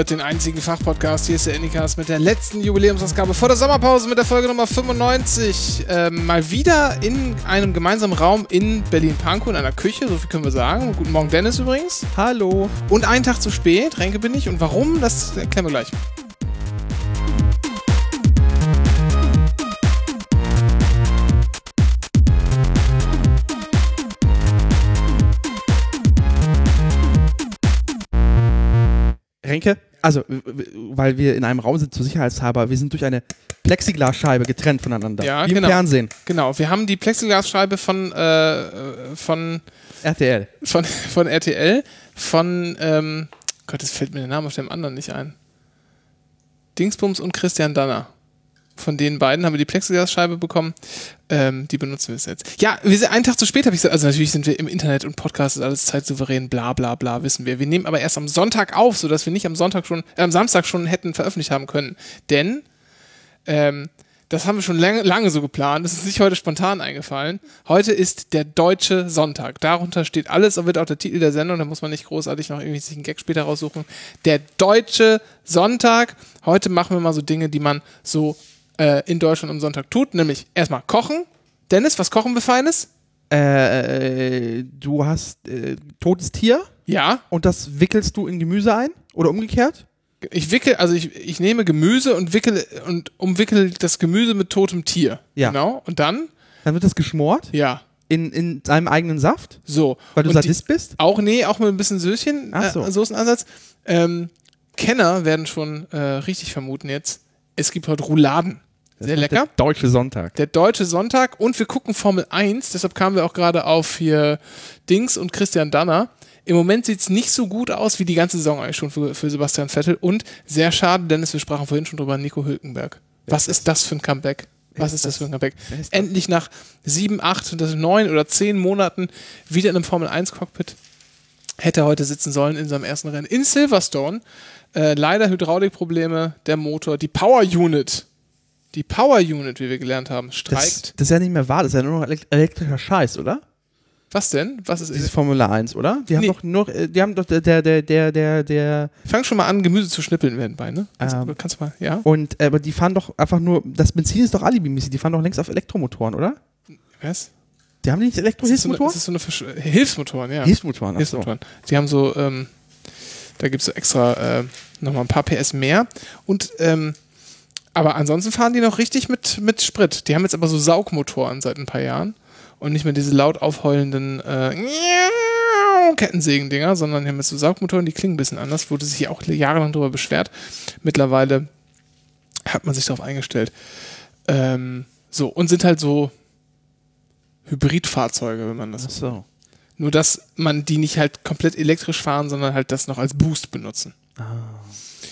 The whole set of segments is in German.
Hört den einzigen Fachpodcast. Hier ist der Anycast mit der letzten Jubiläumsausgabe vor der Sommerpause mit der Folge Nummer 95. Ähm, mal wieder in einem gemeinsamen Raum in Berlin-Pankow in einer Küche, so viel können wir sagen. Guten Morgen, Dennis übrigens. Hallo. Und einen Tag zu spät, Renke bin ich. Und warum, das erklären wir gleich. Renke, also, weil wir in einem Raum sind zur Sicherheitshalber, wir sind durch eine Plexiglasscheibe getrennt voneinander. Ja, Wie genau. im Fernsehen. Genau, wir haben die Plexiglasscheibe von, äh, von, RTL. von, von RTL, von, ähm, Gott, es fällt mir der Name auf dem anderen nicht ein. Dingsbums und Christian Danner. Von den beiden haben wir die Plexiglasscheibe bekommen. Ähm, die benutzen wir jetzt. Ja, wir sind einen Tag zu spät, habe ich gesagt. Also natürlich sind wir im Internet und Podcast ist alles zeitsouverän, bla bla bla, wissen wir. Wir nehmen aber erst am Sonntag auf, sodass wir nicht am Sonntag schon, äh, am Samstag schon hätten veröffentlicht haben können. Denn ähm, das haben wir schon lange, lange so geplant. Das ist nicht heute spontan eingefallen. Heute ist der deutsche Sonntag. Darunter steht alles und wird auch der Titel der Sendung. Da muss man nicht großartig noch irgendwie sich einen Gag später raussuchen. Der deutsche Sonntag. Heute machen wir mal so Dinge, die man so äh, in Deutschland am Sonntag tut. Nämlich erstmal kochen. Dennis, was kochen wir Feines? Äh, du hast äh, totes Tier Ja, und das wickelst du in Gemüse ein? Oder umgekehrt? ich wickel, also ich, ich nehme Gemüse und wickel und umwickel das Gemüse mit totem Tier. Ja. Genau. Und dann, Dann wird das geschmort ja, in, in seinem eigenen Saft, so. weil du Und die- Sadist bist? Auch, nee, auch mit ein bisschen Söschen, Ach so. äh, Soßenansatz. Ähm, Kenner werden schon äh, richtig vermuten jetzt. Es gibt heute Rouladen. Sehr lecker. Der deutsche Sonntag. Der deutsche Sonntag und wir gucken Formel 1, deshalb kamen wir auch gerade auf hier Dings und Christian Danner. Im Moment sieht es nicht so gut aus wie die ganze Saison eigentlich schon für, für Sebastian Vettel und sehr schade, Dennis, wir sprachen vorhin schon drüber, Nico Hülkenberg. Was ist das für ein Comeback? Was ist das für ein Comeback? Das? Endlich nach sieben, acht, das neun oder zehn Monaten wieder in einem Formel 1 Cockpit hätte er heute sitzen sollen in seinem ersten Rennen in Silverstone. Äh, leider Hydraulikprobleme, der Motor, die Power Unit, die Power Unit, wie wir gelernt haben, Das, streikt. das ist ja nicht mehr wahr, das ist ja nur noch elek- elektrischer Scheiß, oder? Was denn? Was ist? Dieses Formel 1, oder? Die haben Nee. doch nur, äh, die haben doch der, der, der, der, der, Fang schon mal an, Gemüse zu schnippeln werden bei, ne? Kannst, Ähm. kannst du mal, ja? und, äh, aber die fahren doch einfach nur, das Benzin ist doch alibimäßig, die fahren doch längst auf Elektromotoren, oder? Was? Die haben nicht Das ist so eine, Elektrohilfsmotoren? das ist so eine Versch Hilfsmotoren, ja. Hilfsmotoren, ach so. Hilfsmotoren. Die haben so, ähm, da gibt es so extra äh, nochmal ein paar PS mehr. Und, ähm, aber ansonsten fahren die noch richtig mit, mit Sprit. Die haben jetzt aber so Saugmotoren seit ein paar Jahren und nicht mehr diese laut aufheulenden äh, Kettensägen-Dinger, sondern die haben jetzt so Saugmotoren, die klingen ein bisschen anders, wurde sich auch jahrelang darüber beschwert. Mittlerweile hat man sich darauf eingestellt. Ähm, so, und sind halt so Hybridfahrzeuge, wenn man das Ach so. nur, dass man die nicht halt komplett elektrisch fahren, sondern halt das noch als Boost benutzen.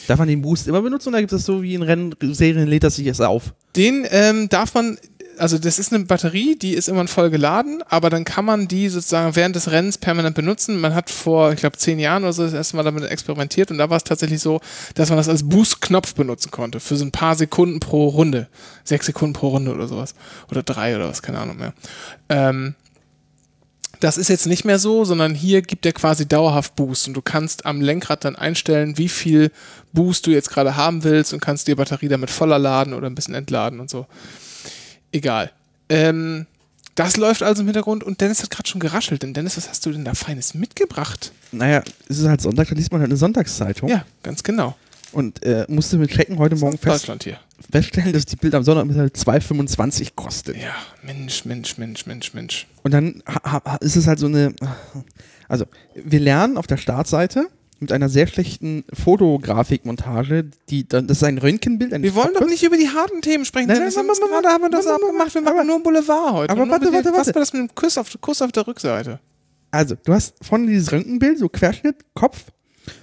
Darf man den Boost immer benutzen oder gibt es so wie in Rennserien, lädt das sich erst auf? Den ähm, darf man, also das ist eine Batterie, die ist immer voll geladen, aber dann kann man die sozusagen während des Rennens permanent benutzen. Man hat vor, ich glaube, zehn Jahren oder so das erste Mal damit experimentiert und da war es tatsächlich so, dass man das als Boost-Knopf benutzen konnte für so ein paar Sekunden pro Runde. Sechs Sekunden pro Runde oder sowas. Oder drei oder was, keine Ahnung mehr. Ähm, Das ist jetzt nicht mehr so, sondern hier gibt er quasi dauerhaft Boost und du kannst am Lenkrad dann einstellen, wie viel Boost du jetzt gerade haben willst und kannst die Batterie damit voller laden oder ein bisschen entladen und so. Egal. Ähm, das läuft also im Hintergrund und Dennis hat gerade schon geraschelt. Denn Dennis, was hast du denn da Feines mitgebracht? Naja, es ist halt Sonntag, da liest man halt eine Sonntagszeitung. Ja, ganz genau. Und äh, musste mit checken heute Morgen fest, Deutschland hier. Feststellen, dass die Bild am Sonntag halt 2,25 kostet. Ja, Mensch, Mensch, Mensch, Mensch, Mensch. Und dann ist es halt so eine. Also, wir lernen auf der Startseite mit einer sehr schlechten Fotografikmontage, die dann, das ist ein Röntgenbild. eines Wir wollen doch nicht über die harten Themen sprechen. Nein, nein, nein, gerade haben wir das abgemacht. Wir machen nur Boulevard heute. Aber warte, warte, dem- Was warte. war das mit dem Kuss auf, Kuss auf der Rückseite? Also, du hast vorne dieses Röntgenbild, so Querschnitt, Kopf.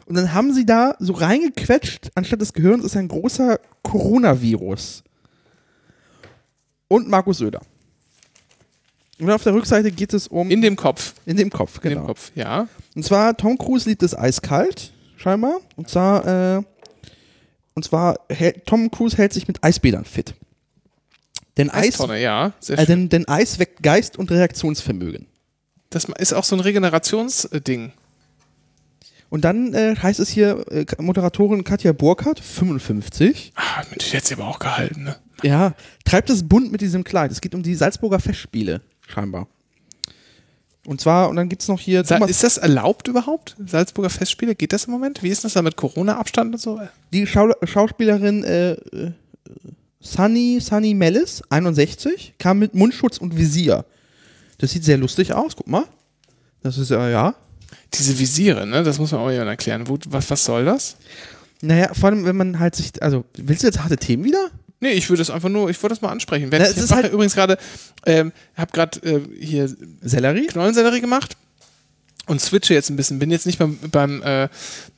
Und dann haben sie da so reingequetscht, anstatt des Gehirns ist ein großer Coronavirus. Und Markus Söder. Und auf der Rückseite geht es um. In dem Kopf. in dem Kopf, In genau. dem Kopf, ja. Und zwar, Tom Cruise liebt es eiskalt, scheinbar. Und zwar, äh, und zwar, Tom Cruise hält sich mit Eisbädern fit. Denn Eis, Eistonne, ja. Sehr äh, denn, denn Eis weckt Geist und Reaktionsvermögen. Das ist auch so ein Regenerationsding. Und dann äh, heißt es hier, äh, Moderatorin Katja Burkhardt, 55. Ah, die hat sie aber auch gehalten, ne? Ja, treibt es bunt mit diesem Kleid. Es geht um die Salzburger Festspiele, scheinbar. Und zwar, und dann gibt es noch hier Thomas, ist das erlaubt überhaupt? Salzburger Festspiele? Geht das im Moment? Wie ist das da mit Corona-Abstand und so? die Schau Schauspielerin äh, äh, Sunny, Sunny Mellis, 61, kam mit Mundschutz und Visier. Das sieht sehr lustig aus, guck mal. Das ist ja, ja. Diese Visiere, ne? Das muss man auch jemand erklären. Wo, was, was soll das? Naja, vor allem, wenn man halt sich, also, willst du jetzt harte Themen wieder? Nee, ich würde es einfach nur, ich wollte das mal ansprechen. Wenn, Na, ich mache halt- übrigens gerade, ähm, habe gerade äh, hier Sellerie? Knollensellerie gemacht und switche jetzt ein bisschen. Bin jetzt nicht beim, beim, äh,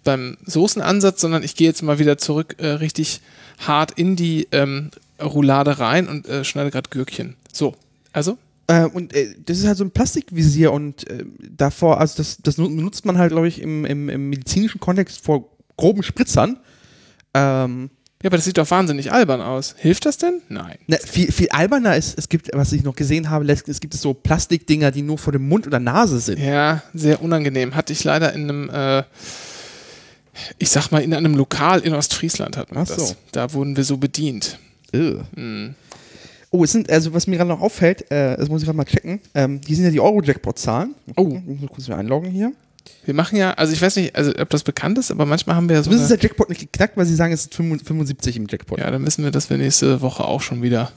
beim Soßenansatz, sondern ich gehe jetzt mal wieder zurück äh, richtig hart in die ähm, Roulade rein und äh, schneide gerade Gürkchen. So, also? Äh, und äh, das ist halt so ein Plastikvisier und äh, davor, also das, das nu- benutzt man halt, glaube ich, im, im, im medizinischen Kontext vor groben Spritzern. Ähm, Ja, aber das sieht doch wahnsinnig albern aus. Hilft das denn? Nein. ne, viel, viel alberner ist, es gibt, was ich noch gesehen habe, es gibt so Plastikdinger, die nur vor dem Mund oder Nase sind. Ja, sehr unangenehm. Hatte ich leider in einem, äh, ich sag mal, in einem Lokal in Ostfriesland hatten wir Ach so. das. Da wurden wir so bedient. Ugh. Oh, es sind, also was mir gerade noch auffällt, äh, das muss ich gerade mal checken, ähm, die sind ja die Euro-Jackpot-Zahlen. Oh. Ich muss kurz wieder einloggen hier. Wir machen ja, also ich weiß nicht, also ob das bekannt ist, aber manchmal haben wir ja so. Eine, der Jackpot nicht geknackt, weil sie sagen, es ist 75 im Jackpot. ja, dann wissen wir, dass wir nächste Woche auch schon wieder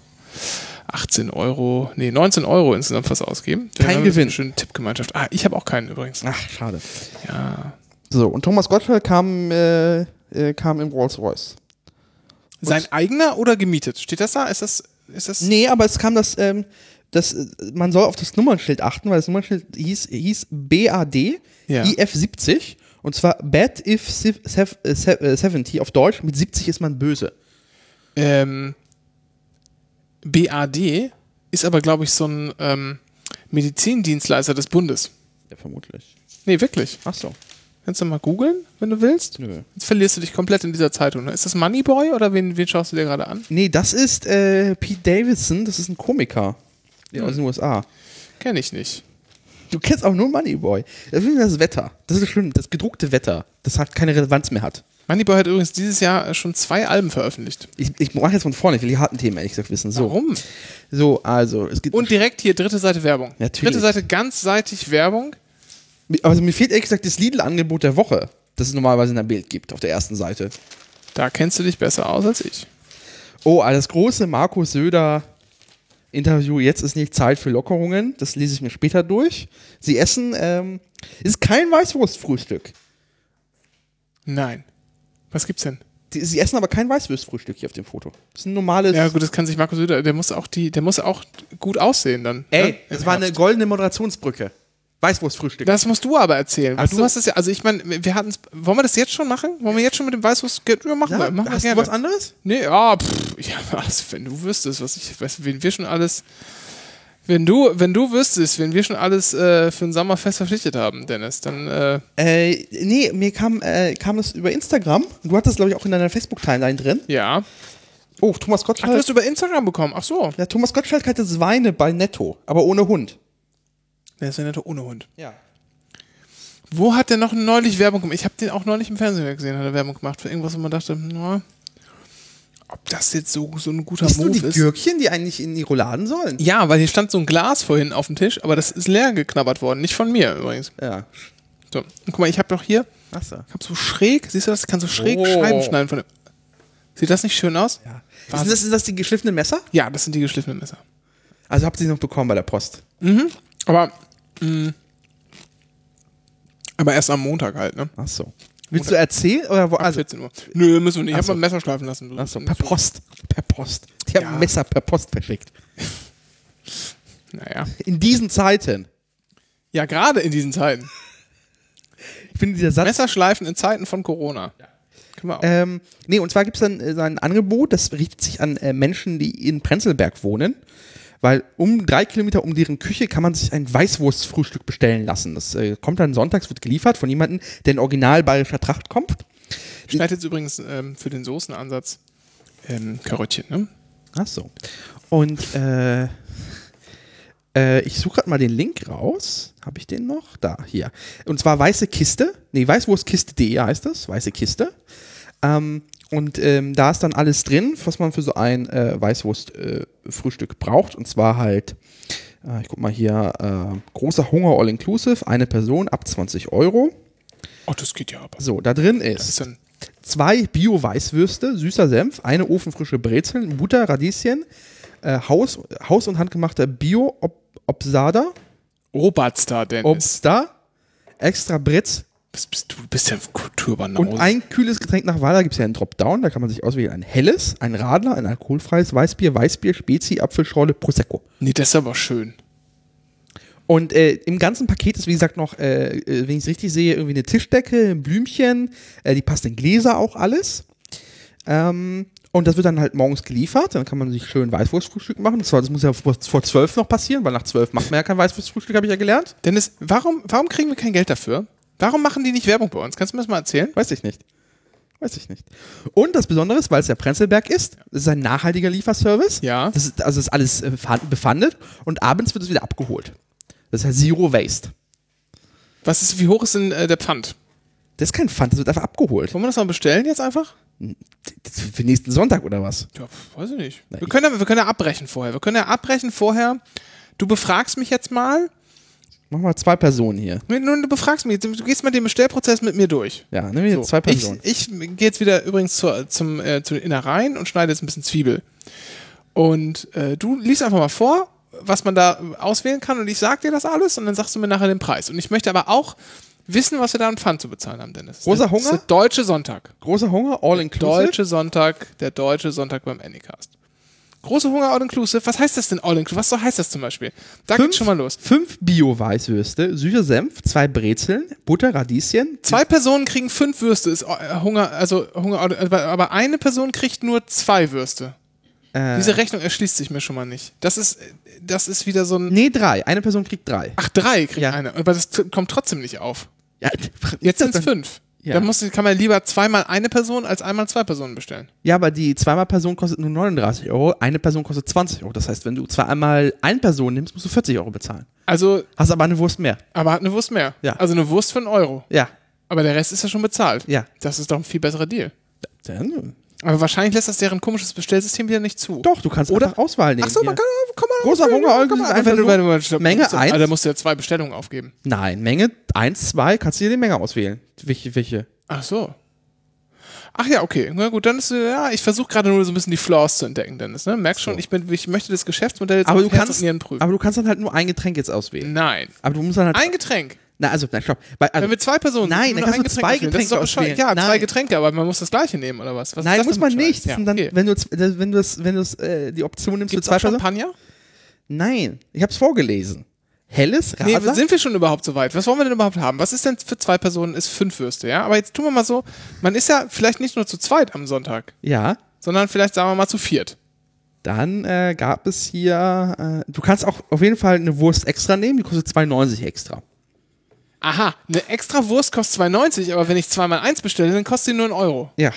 18 Euro, nee, 19 Euro insgesamt was ausgeben. Wir Kein Gewinn. Schöne Tippgemeinschaft. Ah, ich habe auch keinen übrigens. Ach, schade. Ja. So, und Thomas Gottschalk kam, äh, äh, kam im Rolls-Royce. Sein eigener oder gemietet? Steht das da? Ist das, ist das? Nee, aber es kam das, ähm, das, äh, man soll auf das Nummernschild achten, weil das Nummernschild hieß, hieß BAD Ja. IF70 und zwar Bad If Siv- Sev- äh, Se- äh, 70 auf Deutsch. Mit 70 ist man böse. Ähm, BAD ist aber, glaube ich, so ein ähm, Medizindienstleister des Bundes. Ja, vermutlich. Nee, wirklich. Ach so. Kannst du mal googeln, wenn du willst? Nö. Jetzt verlierst du dich komplett in dieser Zeitung. Ne? Ist das Moneyboy oder wen, wen schaust du dir gerade an? Nee, das ist äh, Pete Davidson, das ist ein Komiker. Ja, Hm. aus den USA. Kenn ich nicht. Du kennst auch nur Moneyboy. Das ist das Wetter. Das ist schlimm. Das gedruckte Wetter, das hat keine Relevanz mehr hat. Moneyboy hat übrigens dieses Jahr äh, schon zwei Alben veröffentlicht. Ich, ich mache jetzt von vorne, ich will die harten Themen ehrlich gesagt wissen. So, Warum? so also, es gibt. Und direkt hier dritte Seite Werbung. Natürlich. Dritte Seite ganzseitig Werbung. Also mir fehlt ehrlich gesagt das Lidl-Angebot der Woche, das es normalerweise in der Bild gibt, auf der ersten Seite. Da kennst du dich besser aus als ich. Oh, das große Markus Söder Interview, jetzt ist nicht Zeit für Lockerungen, das lese ich mir später durch. Sie essen, ähm, ist kein Weißwurstfrühstück. Nein. Was gibt's denn? Die, sie essen aber kein Weißwurstfrühstück hier auf dem Foto. Das ist ein normales. Ja, gut, das kann sich Markus Söder, der muss auch die, der muss auch gut aussehen dann. Ey, ne? das war eine goldene Moderationsbrücke. Weißwurstfrühstück. Das musst du aber erzählen. Ach du so. hast es ja, also ich meine, wir hatten Wollen wir das jetzt schon machen? Wollen wir jetzt schon mit dem Weißwurst? Ja, machen wir, machen wir hast gerne. du was anderes? Nee, ja, pff, ja, was, wenn du wüsstest, was ich, was, wen wir schon alles, wenn du, wenn du wüsstest, wenn wir schon alles äh, für den Sommerfest verpflichtet haben, Dennis, dann, äh, Äh, nee, mir kam, äh, kam das über Instagram. Du hattest, glaube ich, auch in deiner Facebook-Timeline drin. ja. Oh, Thomas Ach, du Gottschalk. hast über Instagram bekommen. Ach so. ja, Thomas Gottschalk hatte Schweine bei Netto, aber ohne Hund. Der ist ja netto ohne Hund. Ja. Wo hat der noch neulich Werbung gemacht? Ich habe den auch neulich im Fernsehen gesehen, hat er Werbung gemacht für irgendwas, wo man dachte, na, ob das jetzt so, so ein guter du Move die ist. Gürkchen, die eigentlich in die Rouladen sollen? Ja, weil hier stand so ein Glas vorhin auf dem Tisch, aber das ist leer geknabbert worden. Nicht von mir übrigens. Ja. So, und guck mal, ich habe doch hier, Achso. ich habe so schräg, siehst du das? Ich kann so schräg Oh. Scheiben schneiden von dem. Sieht das nicht schön aus? Ja. Sind Wahnsinn. das, sind das die geschliffenen Messer? Ja, das sind die geschliffenen Messer. Also habt ihr sie noch bekommen bei der Post? Aber, mh, aber erst am Montag halt, ne? Achso. Willst du erzählen? Oder wo, also, 14 Uhr. Nö, müssen wir nicht. Ich Ach habe so. mal ein Messer schleifen lassen. achso, per Post. Per Post. Die haben Ja. ein Messer per Post verschickt. Naja. In diesen Zeiten. Ja, gerade in diesen Zeiten. Ich finde dieser Satz. Messerschleifen in Zeiten von Corona. Können wir auch. Ähm, nee, und zwar gibt es dann äh, so ein Angebot, das richtet sich an äh, Menschen, die in Prenzlberg wohnen. Weil um drei Kilometer um deren Küche kann man sich ein Weißwurstfrühstück bestellen lassen. Das äh, kommt dann sonntags, wird geliefert von jemandem, der in original bayerischer Tracht kommt. Schneid jetzt übrigens ähm, für den Soßenansatz ähm, Karöttchen, ne? Ach so. Und äh, Äh, ich suche gerade mal den Link raus. Habe ich den noch? Da, hier. Und zwar weiße Kiste. Nee, weißwurstkiste.de heißt das. Weiße Kiste. Ähm, und ähm, da ist dann alles drin, was man für so ein äh, Weißwurst-Frühstück braucht. Und zwar halt, äh, ich guck mal hier, äh, großer Hunger All-Inclusive, eine Person ab 20 Euro. Oh, das geht ja aber. So, da drin ist ist zwei Bio-Weißwürste, süßer Senf, eine ofenfrische Brezeln, Butter, Radieschen, äh, Haus, Haus- und handgemachter Bio-Obsada, Oberster, Dennis. Obsta, extra Britz bist, bist, du bist ja Kulturbanause. und ein kühles Getränk nach Wahl. Da gibt es ja einen Dropdown, da kann man sich auswählen. Ein helles, ein Radler, ein alkoholfreies Weißbier, Weißbier, Spezi, Apfelschorle, Prosecco. Nee, das ist aber schön. Und äh, im ganzen Paket ist, wie gesagt, noch, äh, äh, wenn ich es richtig sehe, irgendwie eine Tischdecke, ein Blümchen, äh, die passenden Gläser auch alles. Ähm, und das wird dann halt morgens geliefert. Dann kann man sich schön Weißwurstfrühstück machen. Das, war, das muss ja vor, vor zwölf noch passieren, weil nach zwölf macht man ja kein Weißwurstfrühstück, habe ich ja gelernt. Dennis, warum, warum kriegen wir kein Geld dafür? Warum machen die nicht Werbung bei uns? Kannst du mir das mal erzählen? Weiß ich nicht. Weiß ich nicht. Und das Besondere ist, weil es ja Prenzlberg ist, es ist ein nachhaltiger Lieferservice. Ja. Das ist, also ist alles äh, befandet und abends wird es wieder abgeholt. Das heißt Zero Waste. Was ist, wie hoch ist denn äh, der Pfand? Das ist kein Pfand, das wird einfach abgeholt. Wollen wir das mal bestellen jetzt einfach? Für nächsten Sonntag oder was? Ja, weiß ich nicht. Wir können, ja, wir können ja abbrechen vorher. Wir können ja abbrechen vorher. Du befragst mich jetzt mal. Machen wir zwei Personen hier. Nun, du befragst mich. Du gehst mal den Bestellprozess mit mir durch. Ja, nehmen wir So, zwei Personen. Ich, ich gehe jetzt wieder übrigens zur, zum, äh, zu den Innereien und schneide jetzt ein bisschen Zwiebel. Und äh, du liest einfach mal vor, was man da auswählen kann und ich sag dir das alles und dann sagst du mir nachher den Preis. Und ich möchte aber auch wissen, was wir da an Pfand zu bezahlen haben, Dennis. Großer Das ist Hunger? der deutsche Sonntag. Großer Hunger, all inclusive. Deutsche Sonntag, der deutsche Sonntag beim Anycast. Große Hunger All-Inclusive. Was heißt das denn All-Inclusive? Was so heißt das zum Beispiel? Da geht's schon mal los. Fünf Bio-Weißwürste, süßer Senf, zwei Brezeln, Butter, Radieschen. Zwei Personen kriegen fünf Würste, ist äh, Hunger, also Hunger, aber aber eine Person kriegt nur zwei Würste. Äh, Diese Rechnung erschließt sich mir schon mal nicht. Das ist, das ist wieder so ein. nee, drei. Eine Person kriegt drei. Ach, drei kriegt Ja. eine. Aber das kommt trotzdem nicht auf. Ja, Jetzt sind es fünf. Ja. Dann muss, kann man lieber zweimal eine Person als einmal zwei Personen bestellen. Ja, aber die zweimal Person kostet nur 39 Euro, eine Person kostet 20 Euro. Das heißt, wenn du zweimal eine Person nimmst, musst du 40 Euro bezahlen. Also, Hast aber eine Wurst mehr. aber hat eine Wurst mehr. Ja. Also eine Wurst für einen Euro. Ja. Aber der Rest ist ja schon bezahlt. Ja. Das ist doch ein viel besserer Deal. Dann, Aber wahrscheinlich lässt das deren komisches Bestellsystem wieder nicht zu. doch, du kannst Oder- einfach Auswahl nehmen. Ach so, man kann, kann man Großer auswählen, Hunger, kann man- einfach nur, du- Menge musst du- eins. Ah, Da musst du ja zwei Bestellungen aufgeben. Nein, Menge 1, 2, kannst du dir die Menge auswählen. Welche, welche? Ach so. Ach ja, okay. Na gut, dann ist ja, ich versuche gerade nur so ein bisschen die Flaws zu entdecken, Dennis. Ne? Merkst schon, ich, bin, ich möchte das Geschäftsmodell jetzt Aber du, Herz kannst, prüfen. aber du kannst dann halt nur ein Getränk jetzt auswählen. Nein. Aber du musst dann halt. Ein Getränk. Na, also, nein, stopp. Weil, also, Wenn wir zwei Personen Nein, dann kannst du zwei Getränk. Das ist doch Getränke bescheuert. Ja, auswählen. zwei Nein. Getränke, aber man muss das gleiche nehmen, oder was? was nein, das muss man nicht. Das Ja, dann, okay. Wenn du, wenn du, das, wenn du das, äh, die Option nimmst Gibt's für zwei Personen. Champagner? Nein, ich habe es vorgelesen. Helles, Nee, Radler. sind wir schon überhaupt so weit? Was wollen wir denn überhaupt haben? Was ist denn für zwei Personen ist fünf Würste, ja? Aber jetzt tun wir mal so, man ist ja vielleicht nicht nur zu zweit am Sonntag, ja. sondern vielleicht sagen wir mal zu viert. Dann äh, gab es hier, äh, du kannst auch auf jeden Fall eine Wurst extra nehmen, die kostet 2,90 extra. Aha, eine extra Wurst kostet 2,90, aber wenn ich zweimal eins bestelle, dann kostet die nur einen Euro. Ja.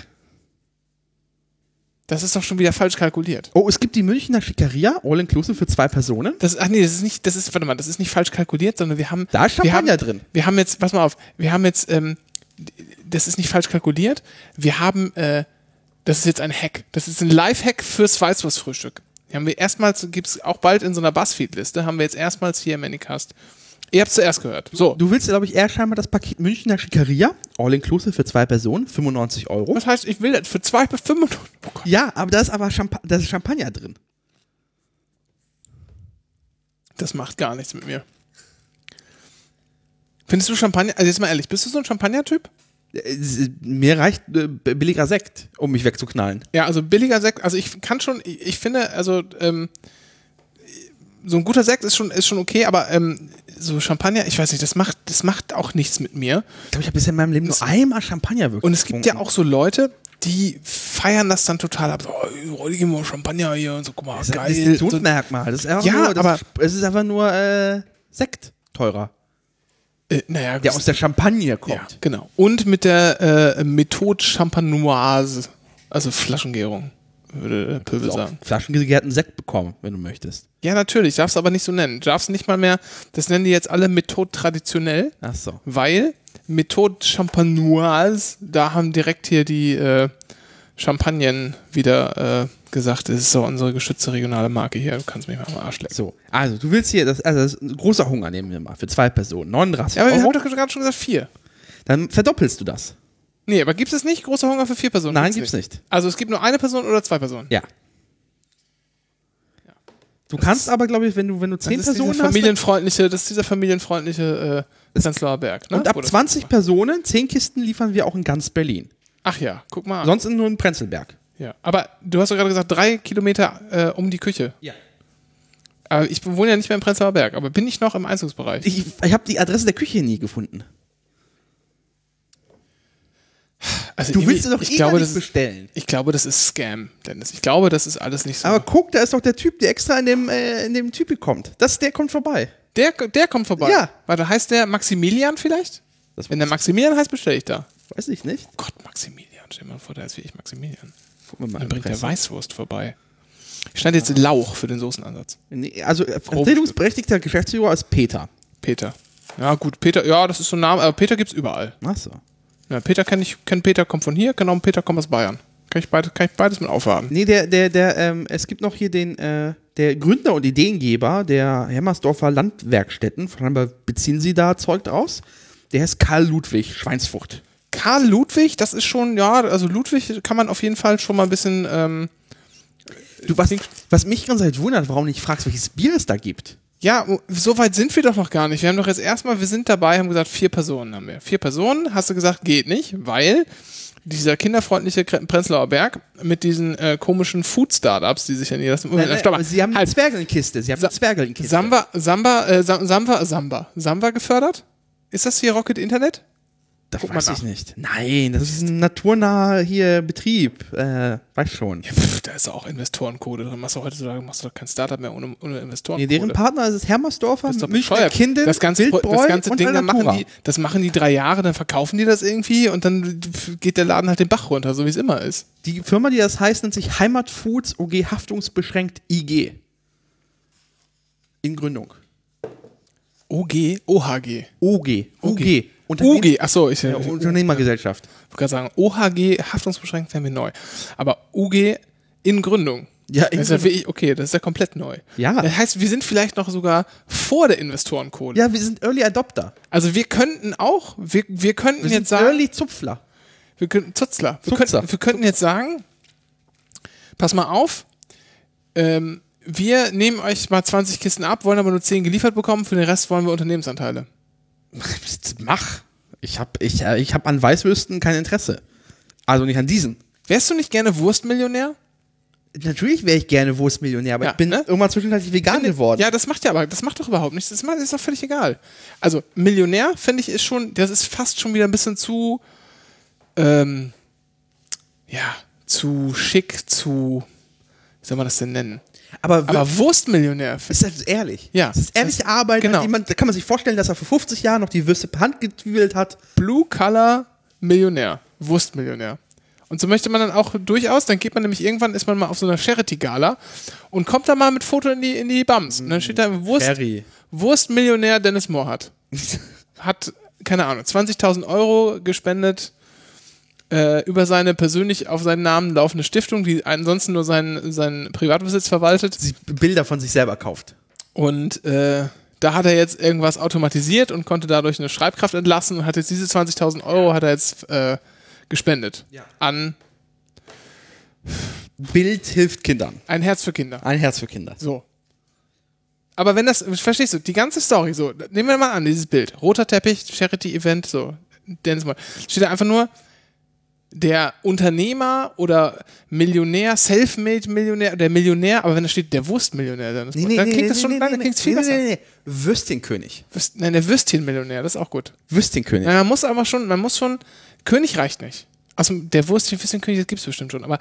Das ist doch schon wieder falsch kalkuliert. Oh, es gibt die Münchner Schickeria, all inclusive für zwei Personen. Das, ach nee, das ist nicht, das ist, warte mal, das ist nicht falsch kalkuliert, sondern wir haben. Da ist wir Champagner haben, drin. Wir haben jetzt, pass mal auf, wir haben jetzt, ähm, das ist nicht falsch kalkuliert. Wir haben, äh, das ist jetzt ein Hack. Das ist ein Live-Hack fürs Weißwurstfrühstück. Die haben wir erstmals, gibt es auch bald in so einer Buzzfeed-Liste, haben wir jetzt erstmals hier im Anycast. Ihr habt es zuerst gehört. So, Du willst, glaube ich, eher scheinbar das Paket Münchner Schickeria, all inclusive für zwei Personen, 95 Euro. was heißt, ich will das für zwei bis 95. Oh Gott. Ja, aber da ist aber Champa da ist Champagner drin. Das macht gar nichts mit mir. Findest du Champagner, also jetzt mal ehrlich, bist du so ein Champagner-Typ? Äh, Mir reicht äh, billiger Sekt, um mich wegzuknallen. Ja, also billiger Sekt, also ich kann schon, ich, ich finde, also ähm, so ein guter Sekt ist schon, ist schon okay, aber ähm, so Champagner, ich weiß nicht, das macht, das macht auch nichts mit mir. Ich glaube, ich habe bisher in meinem Leben nur einmal Champagner wirklich Und es gibt ja auch so Leute, die feiern das dann total ab. So, oh, heute gehen wir Champagner hier und so, guck mal, Das ist ein geil. So. Das ist einfach Ja, nur, das aber- es ist einfach nur äh, Sekt teurer, äh, naja, der aus der Champagne kommt. ja, genau. Und mit der äh, Methode Champagnoise, also Flaschengärung. Würde Pöbel auch sagen. flaschengegärten Sekt bekommen, wenn du möchtest. Ja, natürlich, darfst aber nicht so nennen. Du darfst nicht mal mehr, das nennen die jetzt alle Methode traditionell, Ach so. weil Methode Champagnoise, da haben direkt hier die äh, Champagnen wieder äh, gesagt, das ist so unsere geschützte regionale Marke hier, du kannst mich mal am Arsch lecken. So, also du willst hier, das, also das ist ein großer Hunger nehmen wir mal, für zwei Personen, 39 Ja, aber Euro. haben doch gerade schon gesagt vier. Dann verdoppelst du das. Nee, aber gibt es nicht großer Hunger für vier Personen? Nein, gibt's nicht. Also es gibt nur eine Person oder zwei Personen? Ja. Du kannst aber, glaube ich, wenn du, wenn du zehn das Personen hast, familienfreundliche, das ist dieser familienfreundliche äh, Prenzlauer Berg. Ne? und ab Wo das- 20 Personen, 10 Kisten liefern wir auch in ganz Berlin. Ach ja, guck mal. an. Sonst nur in Prenzlberg. Ja. Aber du hast doch gerade gesagt, drei Kilometer äh, um die Küche. Ja. Aber ich wohne ja nicht mehr im Prenzlauer Berg, aber bin ich noch im Einzugsbereich? Ich, ich habe die Adresse der Küche nie gefunden. Also Du willst sie doch ich eh glaube, nicht ist, bestellen. Ich glaube, das ist Scam, Dennis. Ich glaube, das ist alles nicht so. Aber guck, da ist doch der Typ, der extra in dem, äh, in dem Typ kommt. Das, der kommt vorbei. der, der kommt vorbei. Ja. Warte, heißt der Maximilian vielleicht? Das Wenn der Maximilian heißt, bestelle ich da. weiß ich nicht. Gott, Maximilian. Stell dir mal vor, der ist wie ich Maximilian. Wir mal Dann bringt der. Weißwurst vorbei. Ich schneide jetzt Lauch für den Soßenansatz. Nee, also äh, vertretungsberechtigter Geschäftsführer ist Peter. Peter. Ja, gut, Peter, ja, das ist so ein Name, aber Peter gibt's überall. Ach so. Ja, Peter kenne ich, kenn Peter kommt von hier, genau, Peter kommt aus Bayern. Kann ich, beide, kann ich beides mit aufwarten. Nee, der, der, der, ähm, es gibt noch hier den, äh, der Gründer und Ideengeber der Hermersdorfer Landwerkstätten, von daher beziehen sie da Zeug draus. Der heißt Karl Ludwig Schweinsfurt. Karl Ludwig, das ist schon, ja, also Ludwig kann man auf jeden Fall schon mal ein bisschen, ähm, Du, was, was mich ganz halt wundert, warum du nicht fragst, welches Bier es da gibt. Ja, so weit sind wir doch noch gar nicht. Wir haben doch jetzt erstmal, wir sind dabei, haben gesagt, vier Personen haben wir. Vier Personen, hast du gesagt, geht nicht, weil dieser kinderfreundliche Prenzlauer Berg mit diesen äh, komischen Food-Startups, die sich ja niederlassen. Nein, nein, Stopp sie haben Halt. eine Zwergelnkiste. Sie haben Sa- eine Zwergelnkiste. Samba, Samba, äh, Sam- Samba, Samba, Samba gefördert? Ist das hier Rocket Internet? Das guck weiß ich nicht. Nein, das ist ein naturnaher hier Betrieb. Äh, weiß schon. Ja, pff, da ist auch Investorencode drin. Machst du heutzutage machst du doch kein Startup mehr ohne, ohne Nee, Investorencode. deren Partner ist es Hermersdorfer, Das ist Münchner das ganze, das ganze und Ding, dann machen die, das machen die drei Jahre, dann verkaufen die das irgendwie und dann geht der Laden halt den Bach runter, so wie es immer ist. Die Firma, die das heißt, nennt sich Heimat Foods OG Haftungsbeschränkt IG. In Gründung. OG, OHG. OG. UG. UG, achso, ich Ja, Unternehmergesellschaft. wollte gerade sagen, OHG, haftungsbeschränkt, wäre mir neu. Aber UG in Gründung. Ja, in das ist ja wirklich, okay, das ist ja komplett neu. Ja. Das heißt, wir sind vielleicht noch sogar vor der Investorencode. Ja, wir sind Early Adopter. Also wir könnten auch, wir, wir könnten Wir jetzt sind sagen, Early Zupfler. wir könnten, Zutzler, wir. Könnten, wir könnten jetzt sagen, pass mal auf, ähm, wir nehmen euch mal 20 Kisten ab, wollen aber nur 10 geliefert bekommen, für den Rest wollen wir Unternehmensanteile. Mach. Ich habe ich, äh, ich hab an Weißwürsten kein Interesse. Also nicht an diesen. Wärst du nicht gerne Wurstmillionär? Natürlich wäre ich gerne Wurstmillionär, aber Ja, ich bin ne? irgendwann zwischenzeitlich vegan Finde- geworden. Ja, das macht ja aber, das macht doch überhaupt nichts. Das ist doch völlig egal. Also, Millionär, finde ich, ist schon, das ist fast schon wieder ein bisschen zu, ähm, ja, zu schick, zu, wie soll man das denn nennen? Aber, Aber Wurstmillionär, ist das ehrlich? Ja. Das ist ehrliche Arbeit. Genau. Jemand, da kann man sich vorstellen, dass er vor 50 Jahren noch die Würste per Hand getwiebelt hat. Blue Collar Millionär, Wurstmillionär. Und so möchte man dann auch durchaus, dann geht man nämlich irgendwann, ist man mal auf so einer Charity-Gala und kommt da mal mit Foto in die, in die Bums. Und dann steht da Wurst, Harry. Wurstmillionär Dennis Mohrhardt. Hat, keine Ahnung, 20.000 Euro gespendet äh, über seine persönlich auf seinen Namen laufende Stiftung, die ansonsten nur seinen, seinen Privatbesitz verwaltet. sich Bilder von sich selber kauft. Und äh, da hat er jetzt irgendwas automatisiert und konnte dadurch eine Schreibkraft entlassen und hat jetzt diese 20.000 Euro hat er jetzt äh, gespendet Ja. an Bild hilft Kindern. ein Herz für Kinder. Ein Herz für Kinder. So. Aber wenn das, verstehst du, die ganze Story, so, nehmen wir mal an, dieses Bild. Roter Teppich, Charity-Event, so, Dennis mal. Steht da einfach nur, der Unternehmer oder Millionär, Selfmade-Millionär, der Millionär, aber wenn da steht, der Wurstmillionär, dann, ist, dann klingt das schon, dann klingt viel nee, besser. Nee, nee, Würstchenkönig. Würst- Nein, der Würstchenmillionär, das ist auch gut. Würstchenkönig. Ja, man muss aber schon, man muss schon, König reicht nicht. Also der Würstchen, Würstchenkönig, das gibt es bestimmt schon, aber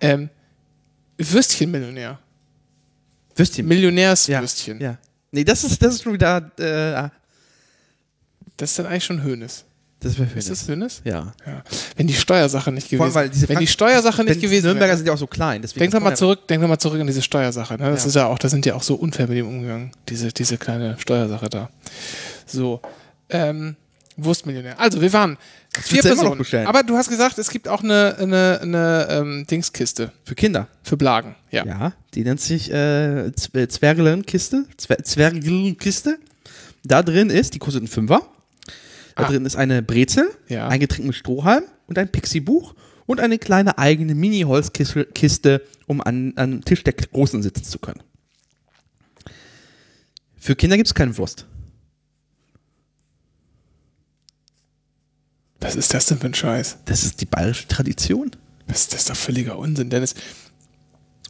ähm, Würstchenmillionär. Würstchen. Millionärswürstchen. Ja. Nee, das ist, das ist schon wieder. Äh, Das ist dann eigentlich schon Hönes. Das wäre Ist das Hönes? Ja. Ja. Wenn die Steuersache nicht gewesen diese Wenn die Fakt- Steuersache nicht gewesen Nürnberger wäre. sind ja auch so klein. Denk doch mal zurück, denk doch mal zurück an diese Steuersache. Ne? Das Ja. ist ja auch, da sind ja auch so unfair mit dem umgegangen, diese, diese kleine Steuersache da. So, ähm, Wurstmillionär. Also, wir waren vier Personen. Aber du hast gesagt, es gibt auch eine, eine, eine ähm, Dingskiste Für Kinder. für Blagen. Ja. Ja, die nennt sich äh, äh, Zwergelenkiste. Zwer Zwergelenkiste. Da drin ist, die kostet einen Fünfer. Da Ah. drin ist eine Brezel, Ja. ein Getränk mit Strohhalm und ein Pixie-Buch und eine kleine eigene Mini-Holzkiste, Kiste, um an, an Tisch der Großen sitzen zu können. Für Kinder gibt es keine Wurst. Was ist das denn für ein Scheiß? Das ist die bayerische Tradition. Das, das ist doch völliger Unsinn, Dennis.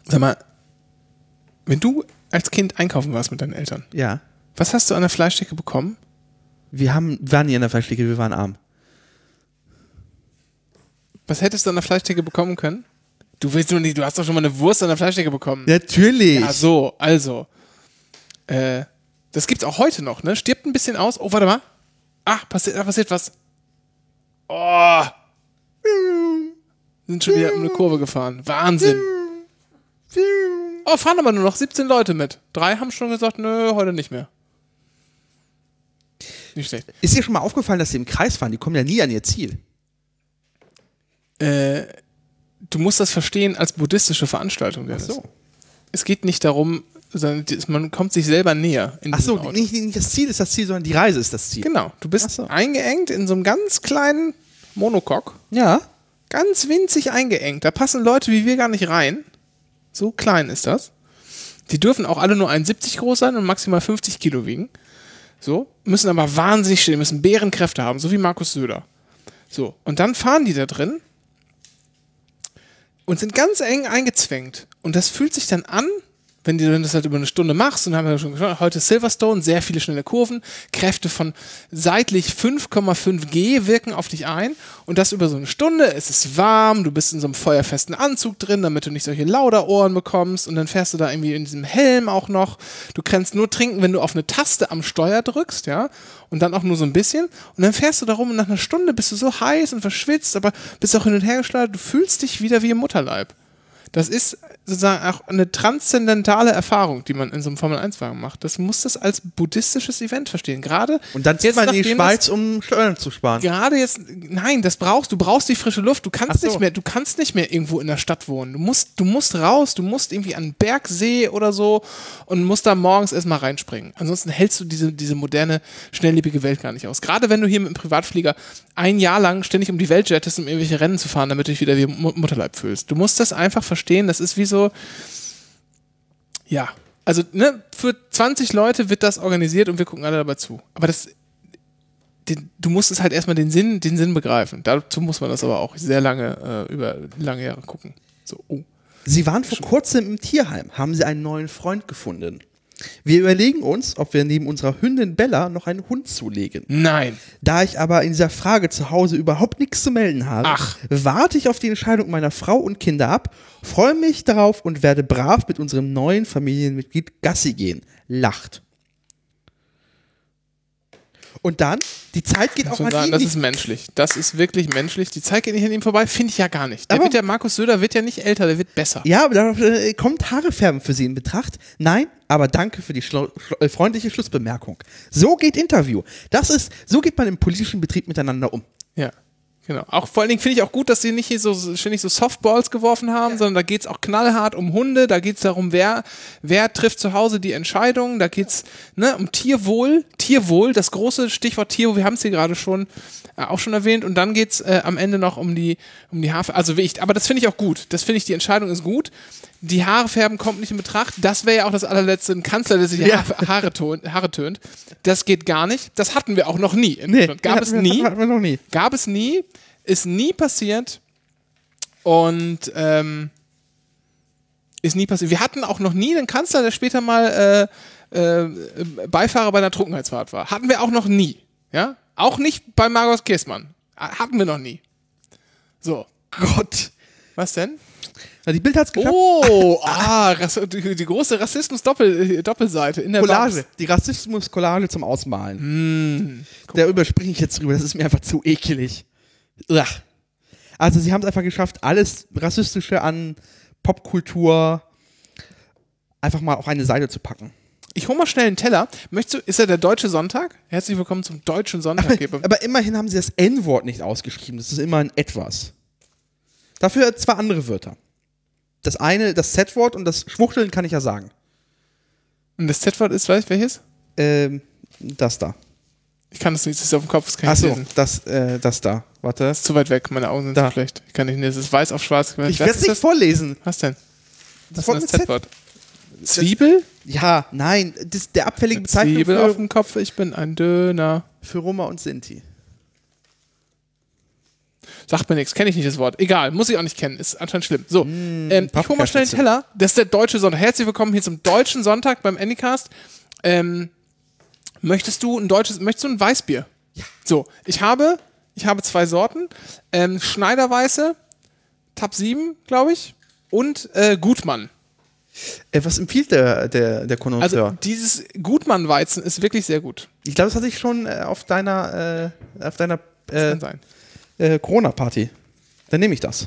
Sag mal, wenn du als Kind einkaufen warst mit deinen Eltern, Ja. was hast du an der Fleischtheke bekommen? Wir haben, waren nie in der Fleischtheke, wir waren arm. Was hättest du an der Fleischtheke bekommen können? Du willst nur nicht, du hast doch schon mal eine Wurst an der Fleischtheke bekommen. Natürlich. Ja, so, also. Äh, das gibt's auch heute noch, ne? Stirbt ein bisschen aus. Oh, warte mal. Ah, passiert, da passiert was. Oh. Sind schon wieder um eine Kurve gefahren. Wahnsinn. Oh, fahren aber nur noch 17 Leute mit. Drei haben schon gesagt, nö, heute nicht mehr. Nicht schlecht. Ist dir schon mal aufgefallen, dass sie im Kreis fahren? Die kommen ja nie an ihr Ziel. Äh, du musst das verstehen als buddhistische Veranstaltung. Dennis. Es geht nicht darum, sondern man kommt sich selber näher. In Ach so, nicht, nicht das Ziel ist das Ziel, sondern die Reise ist das Ziel. Genau, du bist Ach so. eingeengt in so einem ganz kleinen Monocoque. Ja. Ganz winzig eingeengt. Da passen Leute wie wir gar nicht rein. So klein ist das. Die dürfen auch alle nur 1,70 groß sein und maximal 50 Kilo wiegen. So, müssen aber wahnsinnig stehen, müssen Bärenkräfte haben, so wie Markus Söder. So, und dann fahren die da drin und sind ganz eng eingezwängt. Und das fühlt sich dann an, wenn du das halt über eine Stunde machst, und haben wir schon geschaut, heute Silverstone, sehr viele schnelle Kurven, Kräfte von seitlich 5,5 G wirken auf dich ein und das über so eine Stunde, es ist warm, du bist in so einem feuerfesten Anzug drin, damit du nicht solche Lauderohren bekommst und dann fährst du da irgendwie in diesem Helm auch noch. Du kannst nur trinken, wenn du auf eine Taste am Steuer drückst, ja, und dann auch nur so ein bisschen und dann fährst du da rum und nach einer Stunde bist du so heiß und verschwitzt, aber bist auch hin und her geschleudert, du fühlst dich wieder wie im Mutterleib. Das ist sozusagen auch eine transzendentale Erfahrung, die man in so einem Formel-1-Wagen macht. Das muss das als buddhistisches Event verstehen. Gerade Und dann zieht man in die Schweiz, um Steuern zu sparen. Gerade jetzt, nein, das brauchst du, brauchst die frische Luft. Du kannst so. nicht mehr, du kannst nicht mehr irgendwo in der Stadt wohnen. Du musst, du musst raus, du musst irgendwie an einen Bergsee oder so und musst da morgens erstmal reinspringen. Ansonsten hältst du diese, diese moderne, schnelllebige Welt gar nicht aus. Gerade wenn du hier mit dem Privatflieger ein Jahr lang ständig um die Welt jettest, um irgendwelche Rennen zu fahren, damit du dich wieder wie Mu- Mutterleib fühlst. Du musst das einfach verstehen. Das ist wie so, ja, also ne, für 20 Leute wird das organisiert und wir gucken alle dabei zu. Aber das, den, du musst es halt erstmal den Sinn, den Sinn begreifen. Dazu muss man das aber auch sehr lange, äh, über lange Jahre gucken. So, oh. Sie waren vor kurzem im Tierheim, haben sie einen neuen Freund gefunden. Wir überlegen uns, ob wir neben unserer Hündin Bella noch einen Hund zulegen. Nein. Da ich aber in dieser Frage zu Hause überhaupt nichts zu melden habe, Ach. warte ich auf die Entscheidung meiner Frau und Kinder ab, freue mich darauf und werde brav mit unserem neuen Familienmitglied Gassi gehen. Lacht. Und dann, die Zeit geht auch an sagen, ihn das ist menschlich. Das ist wirklich menschlich. Die Zeit geht nicht an ihm vorbei, finde ich ja gar nicht. Der Aber- wird ja, Markus Söder wird ja nicht älter, der wird besser. Ja, aber da äh, kommt Haarefärben für Sie in Betracht. Nein, aber danke für die schlo- schlo- äh, freundliche Schlussbemerkung. So geht Interview. Das ist, so geht man im politischen Betrieb miteinander um. Ja, genau. Auch vor allen Dingen finde ich auch gut, dass sie nicht hier so ständig so Softballs geworfen haben, sondern da geht es auch knallhart um Hunde, da geht es darum, wer, wer trifft zu Hause die Entscheidung, da geht es ne, um Tierwohl, Tierwohl, das große Stichwort Tierwohl, wir haben es hier gerade schon äh, auch schon erwähnt und dann geht es äh, am Ende noch um die, um die Haarfarbe, also ich, aber das finde ich auch gut, das finde ich, die Entscheidung ist gut. Die Haare färben kommt nicht in Betracht. Das wäre ja auch das allerletzte, ein Kanzler, der sich Ja. Haare, ton, Haare tönt. Das geht gar nicht. Das hatten wir auch noch nie. In Deutschland. Gab es wir- nie. Hatten wir noch nie. Gab es nie, ist nie passiert und ähm, ist nie passiert. Wir hatten auch noch nie einen Kanzler, der später mal äh, äh, Beifahrer bei einer Trunkenheitsfahrt war. Hatten wir auch noch nie. Ja? Auch nicht bei Margot Käßmann. Hatten wir noch nie. So. Gott. Was denn? Na, die Bild hat's geschafft. Oh, ah, die, die große Rassismus-Doppelseite in der Collage. Babs. Die Rassismus-Collage zum Ausmalen. Da überspringe ich jetzt drüber. Das ist mir einfach zu ekelig. Uah. Also, sie haben es einfach geschafft, alles Rassistische an Popkultur einfach mal auf eine Seite zu packen. Ich hole mal schnell einen Teller. Möchtest du, ist er der Deutsche Sonntag? Herzlich willkommen zum Deutschen Sonntag. Geber. Aber immerhin haben sie das N-Wort nicht ausgeschrieben. Das ist immer ein Etwas. Dafür zwei andere Wörter. Das eine, das Z-Wort und das Schwuchteln kann ich ja sagen. Und das Z-Wort ist, weißt du welches? Ähm, das da. Ich kann das nicht, das ist auf dem Kopf, das kann ich Achso, nicht lesen. das, äh, das da. Warte. Das ist zu weit weg, meine Augen sind Da. zu schlecht. Ich kann nicht lesen. Es ist weiß auf schwarz. Ich werde es nicht das? vorlesen. Was denn? Was Wort ist das. Z-Wort? Zwiebel? Ja, nein. Das, der abfällige Bezeichnung Zwiebel auf dem Kopf, ich bin ein Döner. für Roma und Sinti. Sagt mir nichts, kenne ich nicht das Wort. Egal, muss ich auch nicht kennen, ist anscheinend schlimm. So, ähm, ich hole mal schnell den. Teller. Das ist der Deutsche Sonntag. Herzlich willkommen hier zum Deutschen Sonntag beim Anycast. Ähm, möchtest du ein deutsches, möchtest du ein Weißbier? Ja. So, ich habe, ich habe zwei Sorten. Ähm, Schneiderweiße, Tab 7, glaube ich, und äh, Gutmann. Äh, was empfiehlt der, der, der Also Konnoisseur? dieses Gutmann-Weizen ist wirklich sehr gut. ich glaube, das hatte ich schon äh, auf deiner, äh, auf deiner äh, Kann sein. Äh, Corona-Party. Dann nehme ich das.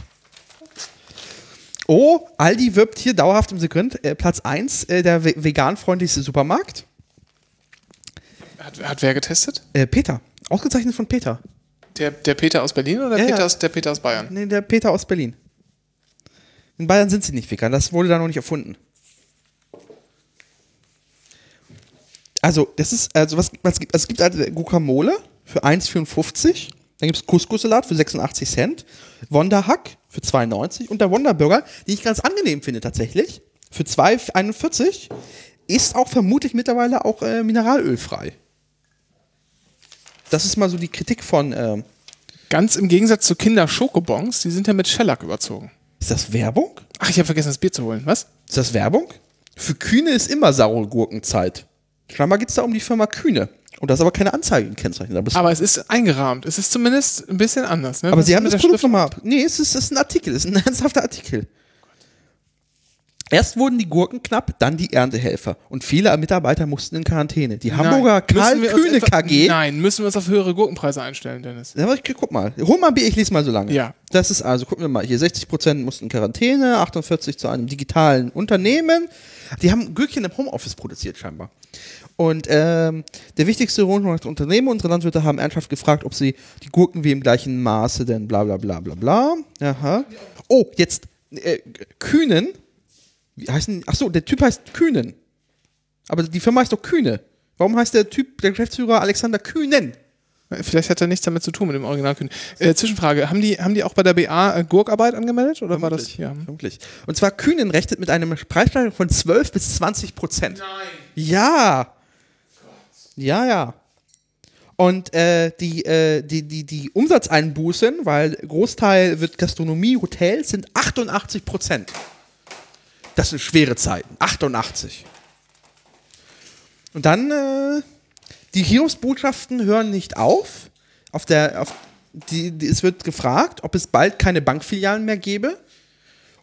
Oh, Aldi wirbt hier dauerhaft im Segment. Äh, Platz 1, äh, der ve veganfreundlichste Supermarkt. Hat, hat wer getestet? Äh, Peter. Ausgezeichnet von Peter. Der, der Peter aus Berlin oder Ja, Peter ja. aus, der Peter aus Bayern? Nee, der Peter aus Berlin. In Bayern sind sie nicht vegan. Das wurde da noch nicht erfunden. Also, das ist, also was, was gibt, also es gibt also Guacamole für 1,54. Dann gibt es Couscous-Salat für 86 Cent. Wonderhack für 2,90. Und der Wonderburger, den ich ganz angenehm finde tatsächlich, für 2,41. Ist auch vermutlich mittlerweile auch äh, mineralölfrei. Das ist mal so die Kritik von, ähm, Ganz im Gegensatz zu Kinder Schokobons, die sind ja mit Shellac überzogen. ist das Werbung? Ach, ich habe vergessen, das Bier zu holen. Was? Ist das Werbung? Für Kühne ist immer saure Gurkenzeit. Scheinbar geht es da um die Firma Kühne. Und das ist aber keine Anzeige gekennzeichnet. Aber, es- Aber es ist eingerahmt. Es ist zumindest ein bisschen anders. Ne? aber Was sie haben das Produkt nochmal. Nee, es ist, es ist ein Artikel. Es ist ein ernsthafter Artikel. Erst wurden die Gurken knapp, dann die Erntehelfer. Und viele Mitarbeiter mussten in Quarantäne. Die Hamburger Nein. Karl Kühne etwa- KG. Nein, müssen wir uns auf höhere Gurkenpreise einstellen, Dennis. Ja, aber ich, guck mal. Hol mal ein Bier, ich lese mal so lange. Ja. Das ist also, gucken wir mal, hier 60% mussten in Quarantäne, 48 zu einem digitalen Unternehmen. Die haben Gürkchen im Homeoffice produziert scheinbar. Und ähm, der wichtigste Rundfunk Unternehmen, unsere Landwirte haben ernsthaft gefragt, ob sie die Gurken wie im gleichen Maße denn bla bla bla bla bla. Aha. Oh, jetzt äh, Kühnen. Wie heißen, ach so, der Typ heißt Kühnen. Aber die Firma heißt doch Kühne. Warum heißt der Typ, der Geschäftsführer Alexander Kühnen? Vielleicht hat er nichts damit zu tun mit dem Originalkühn. Äh, Zwischenfrage, haben die, haben die auch bei der BA äh, Gurkarbeit angemeldet? Oder war das? Ja. vermutlich. Und zwar Kühnen rechnet mit einem Preissteigerung von 12 bis 20 Prozent. Nein. Ja. Ja, ja. Und äh, die, äh, die, die, die Umsatzeinbußen, weil Großteil wird Gastronomie, Hotels, sind 88 Prozent. Das sind schwere Zeiten. 88. Und dann, äh, die Hiobsbotschaften hören nicht auf. Auf der, auf die, die, es wird gefragt, ob es bald keine Bankfilialen mehr gäbe.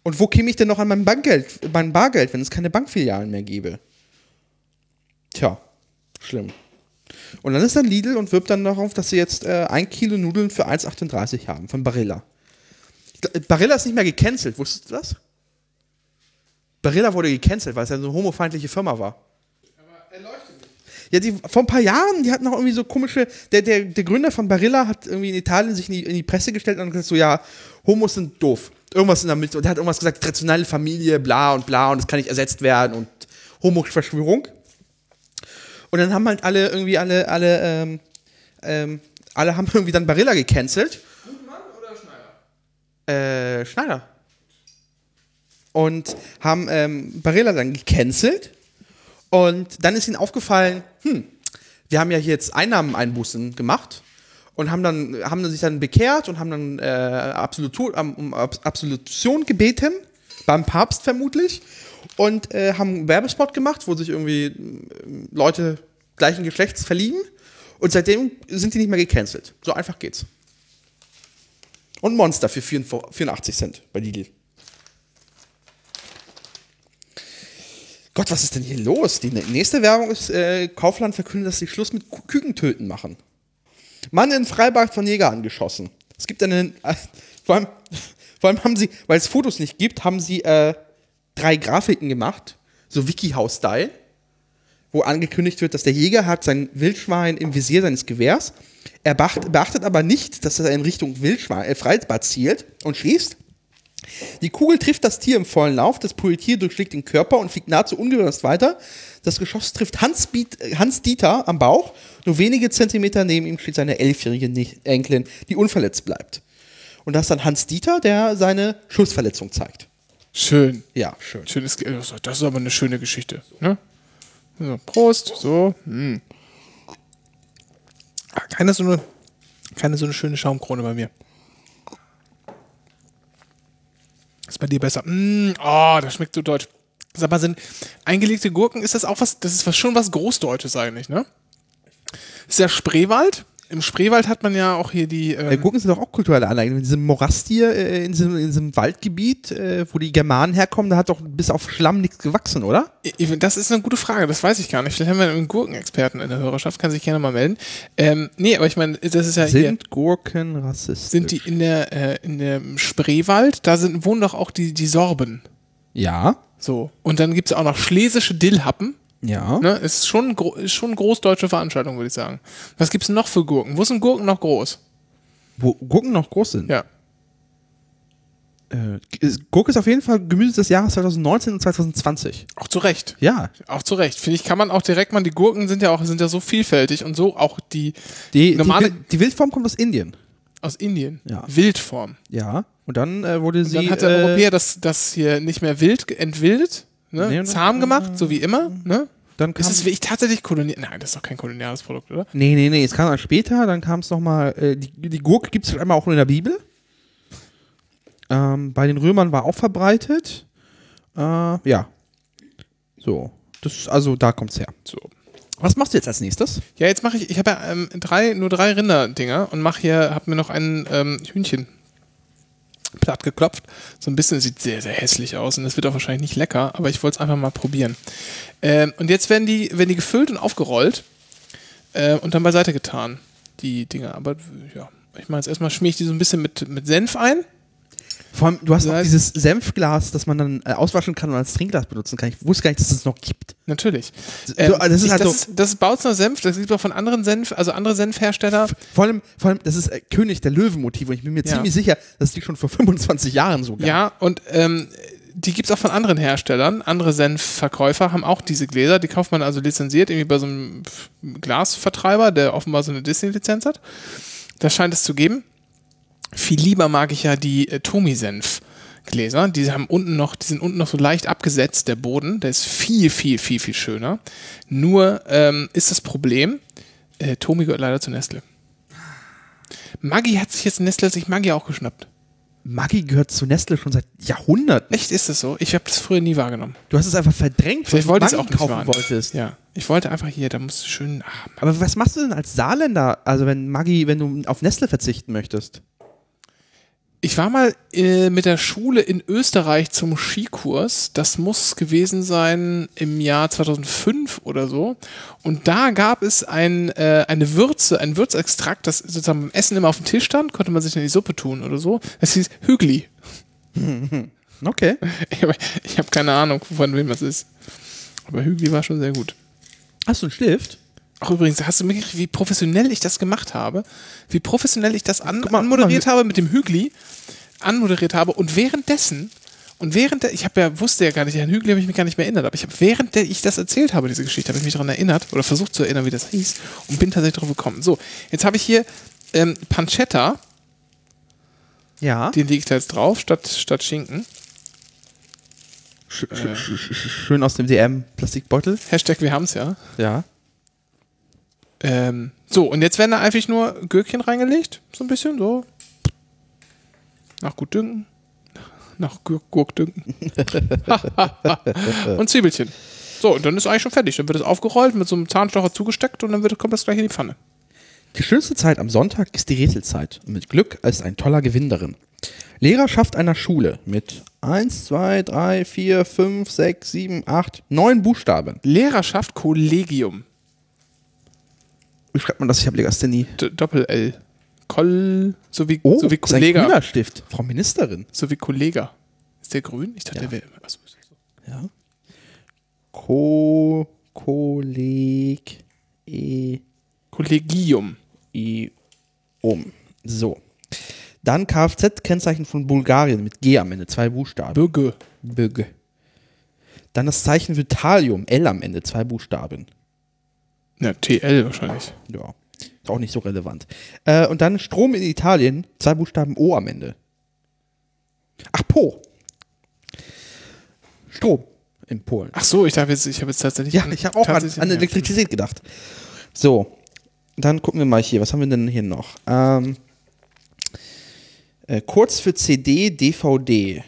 Und wo käme ich denn noch an mein Bankgeld, mein Bargeld, wenn es keine Bankfilialen mehr gäbe? Tja, schlimm. Und dann ist dann Lidl und wirbt dann darauf, dass sie jetzt äh, ein Kilo Nudeln für 1,38 haben von Barilla. Barilla ist nicht mehr gecancelt, wusstest du das? Barilla wurde gecancelt, weil es ja so eine homofeindliche Firma war. Ja, die, vor ein paar Jahren, die hatten auch irgendwie so komische, der, der, der Gründer von Barilla hat irgendwie in Italien sich in die, in die Presse gestellt und gesagt so, ja, Homos sind doof. Irgendwas in der Mitte. Und der hat irgendwas gesagt, traditionelle Familie, bla und bla und das kann nicht ersetzt werden und Homo-Verschwörung. Und dann haben halt alle irgendwie alle, alle, ähm, ähm, alle haben irgendwie dann Barilla gecancelt. Gutmann oder Schneider? Äh, Schneider. Und haben ähm, Barilla dann gecancelt. Und dann ist ihnen aufgefallen, hm, wir haben ja hier jetzt Einnahmeneinbußen gemacht und haben dann, haben sich dann bekehrt und haben dann äh, Absolutur, um Abs- Absolution gebeten, beim Papst vermutlich, und äh, haben einen Werbespot gemacht, wo sich irgendwie äh, Leute gleichen Geschlechts verlieben. Und seitdem sind die nicht mehr gecancelt. So einfach geht's. Und Monster für 84 Cent bei Lidl. Gott, was ist denn hier los? Die nächste Werbung ist, äh, Kaufland verkündet, dass sie Schluss mit Kükentöten machen. Mann in Freibad von Jäger angeschossen. Es gibt einen, äh, vor, allem, vor allem haben sie, weil es Fotos nicht gibt, haben sie äh, drei Grafiken gemacht, so Wikihouse-Style, wo angekündigt wird, dass der Jäger hat sein Wildschwein im Visier seines Gewehrs. Er beacht, beachtet aber nicht, dass er in Richtung Wildschwein, äh, Freibad zielt und schießt. Die Kugel trifft das Tier im vollen Lauf, das Tier durchschlägt den Körper und fliegt nahezu ungebremst weiter. Das Geschoss trifft Hans, Hans Dieter am Bauch. Nur wenige Zentimeter neben ihm steht seine elfjährige Enkelin, die unverletzt bleibt. Und das ist dann Hans Dieter, der seine Schussverletzung zeigt. Schön. Ja, schön. Schönes, Ge- das ist aber eine schöne Geschichte. Ne? So, Prost. So. Hm. Ah, Keine so eine, keine so eine schöne Schaumkrone bei mir. Ist bei dir besser. Mm, oh, das schmeckt so deutsch. Sag mal, sind eingelegte Gurken, ist das auch was, das ist was, schon was Großdeutsches eigentlich, ne? ist ja Spreewald. Im Spreewald hat man ja auch hier die. Äh, Ähm, Gurken sind doch auch kulturelle Anlagen. In diesem Morast hier, äh, in, diesem, in diesem Waldgebiet, äh, wo die Germanen herkommen, da hat doch bis auf Schlamm nichts gewachsen, oder? Das ist eine gute Frage, das weiß ich gar nicht. Vielleicht haben wir einen Gurkenexperten in der Hörerschaft, kann sich gerne mal melden. Ähm, nee, aber ich meine, das ist ja hier. Sind Gurken rassistisch? Sind die in der äh, in dem Spreewald, da sind, wohnen doch auch die, die Sorben. Ja. So. Und dann gibt es auch noch schlesische Dillhappen. Ja. Ne? Ist schon, ist schon großdeutsche Veranstaltung, würde ich sagen. Was gibt es noch für Gurken? Wo sind Gurken noch groß? Wo Gurken noch groß sind. Ja. Äh, Gurke ist auf jeden Fall Gemüse des Jahres 2019 und 2020. Auch zu Recht. Ja. Auch zu Recht. Finde ich, kann man auch direkt mal, die Gurken sind ja auch, sind ja so vielfältig und so auch die Die, Normale- die, die Wildform kommt aus Indien. aus Indien. Ja. Wildform. Ja. Und dann äh, wurde Und sie. dann hat der äh, Europäer das, das hier nicht mehr wild entwildet, ne? Nee, und dann- zahm gemacht, so wie immer. Ne? dann kam, Ist es wirklich tatsächlich kolonial? Nein, das ist doch kein koloniales Produkt, oder? Nee, nee, nee, es kam dann später, dann kam es nochmal, äh, die, die Gurke gibt es einmal auch in der Bibel. Ähm, bei den Römern war auch verbreitet. Äh, ja. So. Das, also da kommt's her. So. Was machst du jetzt als nächstes? Ja, jetzt mache ich, ich habe ja ähm, drei, nur drei Rinderdinger und mache hier, habe mir noch ein ähm, Hühnchen platt geklopft. So ein bisschen, sieht sehr, sehr hässlich aus und es wird auch wahrscheinlich nicht lecker, aber ich wollte es einfach mal probieren. Ähm, und jetzt werden die, werden die gefüllt und aufgerollt äh, und dann beiseite getan, die Dinger. Aber ja, ich meine, jetzt erstmal schmier ich die so ein bisschen mit, mit Senf ein. Vor allem, du hast Ja, auch dieses Senfglas, das man dann äh, auswaschen kann und als Trinkglas benutzen kann. Ich wusste gar nicht, dass es das noch gibt. Natürlich. So, Ähm, also das ist ich, halt das, so, ist, das ist Bautzner Senf, das gibt es auch von anderen Senf, also andere Senfhersteller. vor allem, vor allem, das ist äh, König der Löwen-Motiv und ich bin mir Ja. ziemlich sicher, dass die schon vor 25 Jahren so gab. Ja, und ähm, die gibt es auch von anderen Herstellern. Andere Senfverkäufer haben auch diese Gläser. Die kauft man also lizenziert, irgendwie bei so einem Glasvertreiber, der offenbar so eine Disney-Lizenz hat. Das scheint es zu geben. Viel lieber mag ich ja die äh, Tomi-Senf-Gläser. Die haben unten noch, die sind unten noch so leicht abgesetzt, der Boden. Der ist viel, viel, viel, viel schöner. Nur ähm, ist das Problem, äh, Tomi gehört leider zu Nestle. Maggi hat sich jetzt Nestle sich Maggi auch geschnappt. Maggi gehört zu Nestle schon seit Jahrhunderten. Echt ist es so? Ich habe das früher nie wahrgenommen. Du hast es einfach verdrängt, Vielleicht weil wollte du auch Maggi nicht kaufen wahrnehmen. wolltest. Ja, ich wollte einfach hier, da muss schön. Ah, Mann. Aber was machst du denn als Saarländer, also wenn Maggi, wenn du auf Nestle verzichten möchtest? Ich war mal äh, mit der Schule in Österreich zum Skikurs. Das muss gewesen sein im Jahr 2005 oder so. Und da gab es ein, äh, eine Würze, ein Würzextrakt, das sozusagen beim Essen immer auf dem Tisch stand, konnte man sich in die Suppe tun oder so. Das hieß Hügli. Okay. Ich habe hab keine Ahnung, von wem das ist. Aber Hügli war schon sehr gut. Hast du einen Stift? Ach übrigens, hast du mitgekriegt, wie professionell ich das gemacht habe? Wie professionell ich das an mal, anmoderiert habe mit dem Hügli, anmoderiert habe und währenddessen, und während der, ich habe ja, wusste ja gar nicht, Herrn Hügli habe ich mich gar nicht mehr erinnert, aber ich habe, während der ich das erzählt habe, diese Geschichte, habe ich mich daran erinnert oder versucht zu erinnern, wie das hieß und bin tatsächlich drauf gekommen. So, jetzt habe ich hier ähm, Pancetta, Ja. den lege ich da jetzt drauf, statt, statt Schinken. Sch sch schön aus dem DM-Plastikbeutel. Hashtag wir haben's ja. Ja. Ähm, so, und jetzt werden da einfach nur Gürkchen reingelegt. So ein bisschen, so. Nach gut dünken. Nach Gurk Gurkdünken. und Zwiebelchen. So, und dann ist eigentlich schon fertig. Dann wird es aufgerollt, mit so einem Zahnstocher zugesteckt und dann wird, kommt das gleich in die Pfanne. Die schönste Zeit am Sonntag ist die Rätselzeit. Und mit Glück ist ein toller Gewinn darin. Lehrerschaft einer Schule mit 1, 2, 3, 4, 5, 6, 7, 8, 9 Buchstaben. Lehrerschaft Kollegium. Wie schreibt man das? Ich habe Legasthenie. Doppel-L. Koll, so wie, Oh, so wie ist ein Kollega. Stift. Frau Ministerin. So wie Kollega. Ist der grün? Ich dachte, Ja. der wäre. Achso, so. Ja. Ko, Kolleg, E, Kollegium. I, um. So. Dann Kfz-Kennzeichen von Bulgarien mit G am Ende, zwei Buchstaben. Bürge. Böge. Dann das Zeichen für Thallium, L am Ende, zwei Buchstaben. Ja, TL wahrscheinlich. Ja, ist auch nicht so relevant. Äh, und dann Strom in Italien, zwei Buchstaben O am Ende. Ach, Po. Strom in Polen. Ach so, ich dachte jetzt, ich habe jetzt tatsächlich. Ja, ich habe auch an, an Elektrizität gedacht. So, dann gucken wir mal hier. Was haben wir denn hier noch? Ähm, äh, kurz für CD, DVD.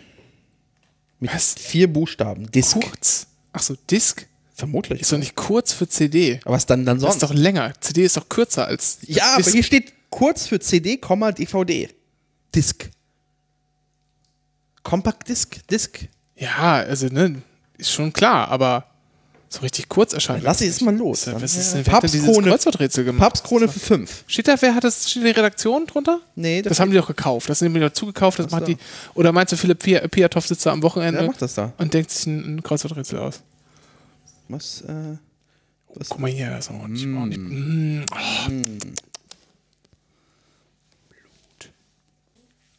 Mit Was? vier Buchstaben. Disk. Kurz. Ach so, Disk? Vermutlich. Ist doch nicht kurz für CD. Aber was dann, dann Das sonst? ist doch länger. CD ist doch kürzer als. ja, aber Disk. hier steht kurz für CD, Komma, DVD. Disk. Compact Disk. Disk. Ja, also, ne, ist schon klar, aber so richtig kurz erscheint. Lass das ich nicht. mal los. Ist, was ist Ja. denn, dieses Papstkrone. Kreuzworträtsel gemacht? Papstkrone für fünf. Steht da, wer hat das, steht die Redaktion drunter? Nee, Das haben die doch gekauft. Das sind die dazu gekauft. Das Ach macht so. die. Oder meinst du, Philipp Pia- Piatow sitzt da am Wochenende Wer macht das da? und denkt sich ein, ein Kreuzworträtsel aus? Was, äh, Guck mal hier, das ist auch nicht. Auch nicht mm, oh,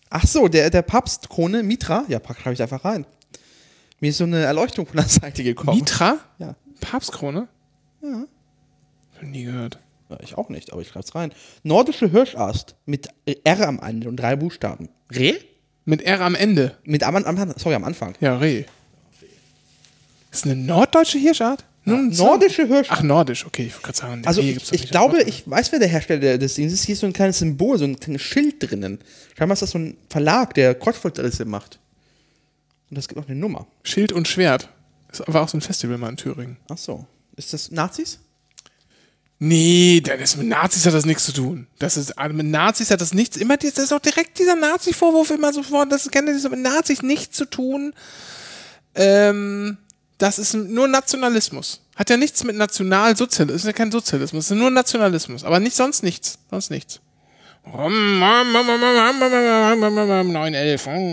Ach so, der, der Papstkrone, Mitra, ja, pack schreibe ich einfach rein. Mir ist so eine Erleuchtung von der Seite gekommen. Mitra? Ja. Papstkrone? Ja. Hab nie gehört. ja. Ich auch nicht, aber ich schreibe es rein. Nordische Hirschast mit R am Ende und drei Buchstaben. Reh? Mit R am Ende. Mit am, am, sorry, am Anfang. Ja, Reh. Ist eine norddeutsche Hirschart? So- Nordische Hirschast. Ach, nordisch, okay. Ich wollte gerade sagen, Also ich, ich glaube, ich weiß, wer der Hersteller des Dings ist. Hier ist so ein kleines Symbol, so ein kleines Schild drinnen. Scheinbar ist das so ein Verlag, der Kreuzworträtsel macht. Und das gibt auch eine Nummer. Schild und Schwert. Das war auch so ein Festival mal in Thüringen. Ach so. Ist das Nazis? Nee, das mit Nazis hat das nichts zu tun. Das ist, also mit Nazis hat das nichts, immer, das ist auch direkt dieser Nazi-Vorwurf immer sofort, das ihr, das mit Nazis nichts zu tun. Ähm, das ist nur Nationalismus. Hat ja nichts mit Nationalsozialismus, ist ja kein Sozialismus, ist nur Nationalismus, aber nicht sonst nichts, sonst nichts. 911.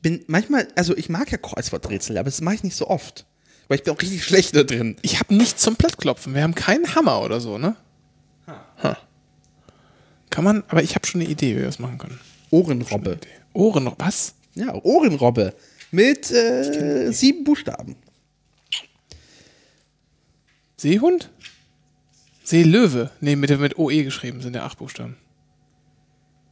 bin manchmal, also ich mag ja Kreuzworträtsel, aber das mache ich nicht so oft. Weil ich bin auch richtig schlecht da drin. Ich habe nichts zum Plattklopfen. Wir haben keinen Hammer oder so, ne? Ha. Kann man, aber ich habe schon eine Idee, wie wir das machen können. Ohrenrobbe. Ohren, was? Ja, Ohrenrobbe. Mit äh, sieben Buchstaben. Seehund? Seelöwe. Nee, mit, mit OE geschrieben sind ja acht Buchstaben.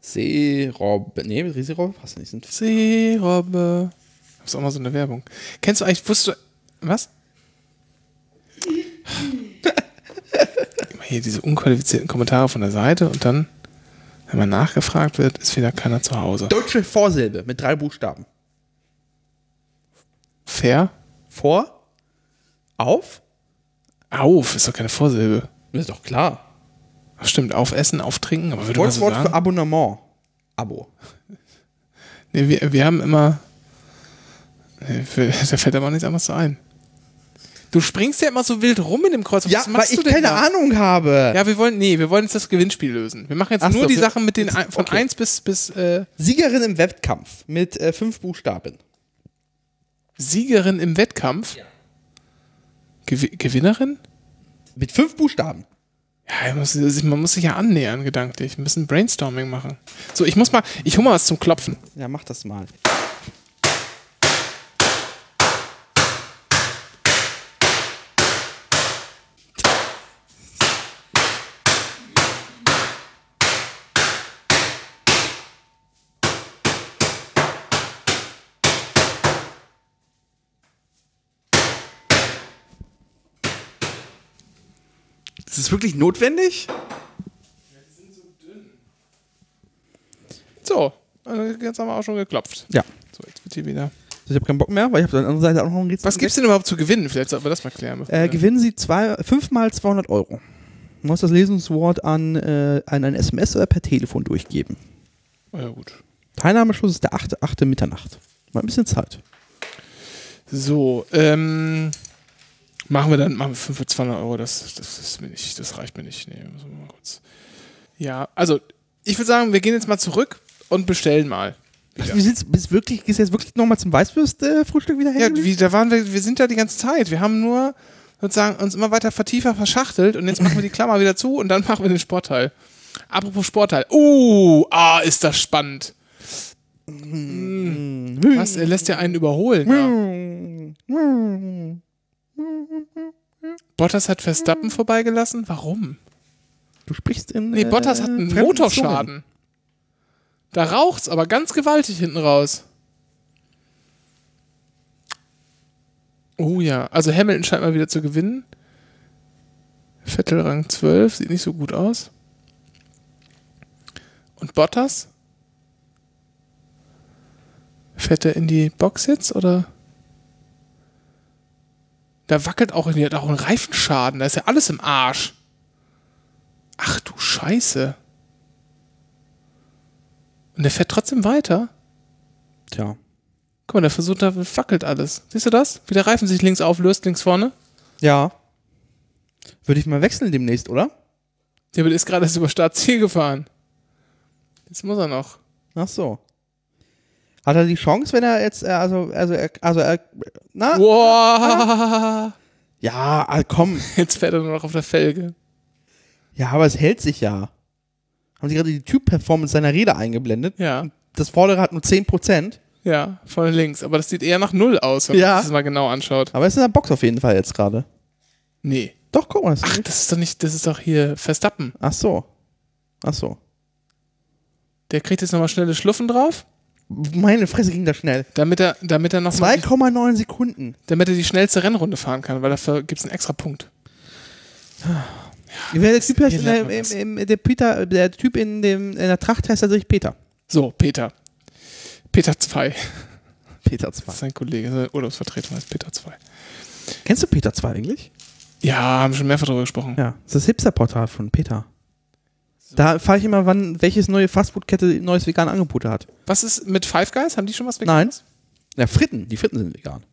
Seerobbe. Nee, Riesenrobbe passt nicht. Sind Seerobbe. Das ist auch mal so eine Werbung. Kennst du eigentlich, wusstest du, was? Immer hier diese unqualifizierten Kommentare von der Seite und dann, wenn man nachgefragt wird, ist wieder keiner zu Hause. Deutsche Vorsilbe mit drei Buchstaben. Fair? Vor, auf. Auf, ist doch keine Vorsilbe. Ist doch klar. Ach, stimmt, aufessen, auftrinken, aber würde man so für sagen? Abonnement. Abo. Nee, wir, wir haben immer. Nee, für, da fällt aber nichts anderes so ein. Du springst ja immer so wild rum in dem Kreuz. Ja, Was weil machst ich keine da? Ahnung habe. Ja, wir wollen, nee, wir wollen jetzt das Gewinnspiel lösen. Wir machen jetzt Ach nur so, die Sachen mit den von okay. 1 bis, bis äh, Siegerin im Wettkampf mit äh, fünf Buchstaben. Siegerin im Wettkampf. Gewi Gewinnerin? Mit fünf Buchstaben. Ja, man muss, sich- man muss sich ja annähern, gedanklich. Ein bisschen Brainstorming machen. So, ich muss mal, ich hole mal was zum Klopfen. Ja, mach das mal. Es wirklich notwendig? So, äh, jetzt haben wir auch schon geklopft. Ja. So, jetzt wird hier wieder. Ich habe keinen Bock mehr, weil ich habe auf der anderen Seite auch noch ein Rätsel. Was gibt's denn überhaupt zu gewinnen? Vielleicht sollten wir das mal klären. Äh, gewinnen Sie zwei, fünfmal 200 Euro. Du musst das Lesungswort an, äh, an ein SMS oder per Telefon durchgeben. Oh ja, gut. Teilnahmeschluss ist der 8. 8. Mitternacht. Mal ein bisschen Zeit. So, ähm, machen wir dann, machen wir 5 für 200 Euro, das, das ist mir nicht, das reicht mir nicht. Nee, müssen wir mal kurz. Ja, also, ich würde sagen, wir gehen jetzt mal zurück und bestellen mal. Ach, wir sind bist wirklich, gehst du jetzt wirklich nochmal zum Weißwürst-Frühstück wieder Ja, hin? wie, da waren wir, wir sind da die ganze Zeit. Wir haben nur sozusagen uns immer weiter vertiefer verschachtelt und jetzt machen wir die Klammer wieder zu und dann machen wir den Sportteil. Apropos Sportteil. Uh, ah, ist das spannend. Hm. Was? Er lässt ja einen überholen. Ja. Bottas hat Verstappen vorbeigelassen? Warum? Du sprichst in. Nee, äh, Bottas hat einen Motorschaden. Da raucht's aber ganz gewaltig hinten raus. Oh ja, also Hamilton scheint mal wieder zu gewinnen. Vettel Rang 12, sieht nicht so gut aus. Und Bottas? Fährt er in die Box jetzt oder? Da wackelt auch, die hat auch einen Reifenschaden, da ist ja alles im Arsch. Ach du Scheiße. Und der fährt trotzdem weiter. Tja. Guck mal, der versucht, da wackelt alles. Siehst du das? Wie der Reifen sich links auflöst, links vorne. Ja. Würde ich mal wechseln demnächst, oder? Der ist gerade erst über Startziel gefahren. Jetzt muss er noch. Ach so. Hat er die Chance, wenn er jetzt, äh, also, also, also, na? Wow. Ja, ah, komm. Jetzt fährt er nur noch auf der Felge. Ja, aber es hält sich ja. Haben Sie gerade die Typ-Performance seiner Räder eingeblendet? Ja, Das vordere hat nur 10%, ja, vorne links. Aber das sieht eher nach Null aus, wenn Ja. man sich das mal genau anschaut. aber es ist in der Box auf jeden Fall jetzt gerade. Nee. Doch, guck mal. Das Ach, das ist doch nicht, das ist doch hier Verstappen. Ach so. Ach so. Der kriegt jetzt nochmal schnelle Schluffen drauf, Meine Fresse ging da schnell. damit er, damit er noch mal die, 2,9 Sekunden. damit er die schnellste Rennrunde fahren kann, weil dafür gibt es einen extra Punkt. Wer der Typ in der, im, im, der, Peter, der Typ in, dem, in der Tracht heißt tatsächlich Peter. So, Peter. Peter 2. Peter Das 2. ist sein Kollege, seine Urlaubsvertretung heißt Peter 2. Kennst du Peter 2 eigentlich? Ja, haben schon mehrfach darüber gesprochen. Ja. Das ist das Hipster-Portal von Peter. Da fahre ich immer, wann welches neue Fastfood-Kette neues vegane Angebote hat. Was ist mit Five Guys? Haben die schon was Nein. Veganes? Ja, Fritten. Die Fritten sind vegan.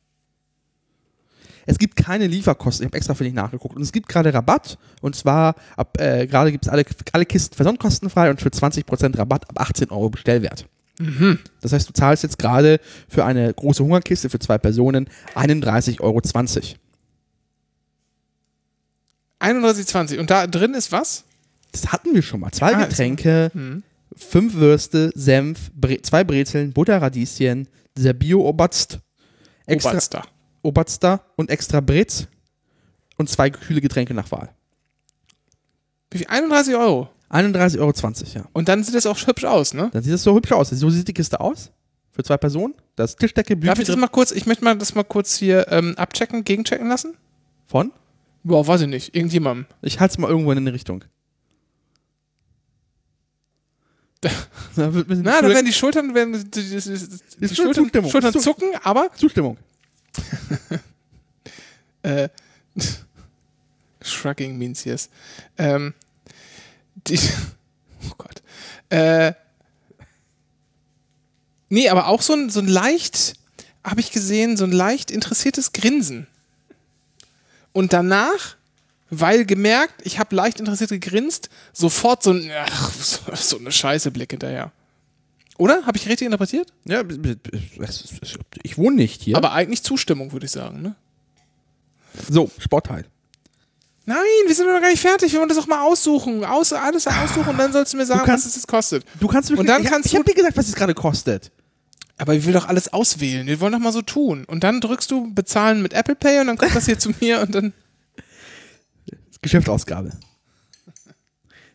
Es gibt keine Lieferkosten. Ich habe extra für dich nachgeguckt. Und es gibt gerade Rabatt. Und zwar, ab, äh, gerade gibt es alle, alle Kisten versandkostenfrei und für 20% Rabatt ab 18 Euro Bestellwert. Das heißt, du zahlst jetzt gerade für eine große Hungerkiste für zwei Personen 31,20 Euro. 31,20. Und da drin ist was? Das hatten wir schon mal. Zwei Ah, ist- Getränke, Hm. fünf Würste, Senf, Bre zwei Brezeln, Butter, Radieschen, dieser Bio-Oberst, extra Oberster. Oberster und extra Brez und zwei kühle Getränke nach Wahl. Wie viel? 31 Euro. 31,20 Euro, ja. Und dann sieht das auch hübsch aus, ne? Dann sieht das so hübsch aus. So sieht die Kiste aus. Für zwei Personen. Da ist Tischdecke, Darf Bücher ich das mal kurz, ich möchte mal das mal kurz hier ähm, abchecken, gegenchecken lassen? Von? Boah, weiß ich nicht. Irgendjemandem. Ich halte es mal irgendwo in eine Richtung. Da wird Na, da werden die Schultern, werden die, die, die, die Schultern. Schultern Zu- zucken, aber Zustimmung. äh, shrugging means yes. Ähm, die, oh Gott. Äh, nee, aber auch so ein, so ein leicht, habe ich gesehen, so ein leicht interessiertes Grinsen. Und danach, weil gemerkt, ich habe leicht interessiert gegrinst, sofort so ein, ach, so, eine scheiße Blick hinterher. Oder? Habe ich richtig interpretiert? Ja, ich wohne nicht hier. Aber eigentlich Zustimmung, würde ich sagen, ne? so, Sportteil. Nein, wir sind noch gar nicht fertig. Wir wollen das auch mal aussuchen. Aus, alles aussuchen und dann sollst du mir sagen, kannst- was es jetzt kostet. Du kannst mir Und dann ich, kannst ich du- habe dir gesagt, was es gerade kostet. Aber ich will doch alles auswählen. Wir wollen doch mal so tun. Und dann drückst du bezahlen mit Apple Pay und dann kommt das hier zu mir und dann. Geschäftsausgabe.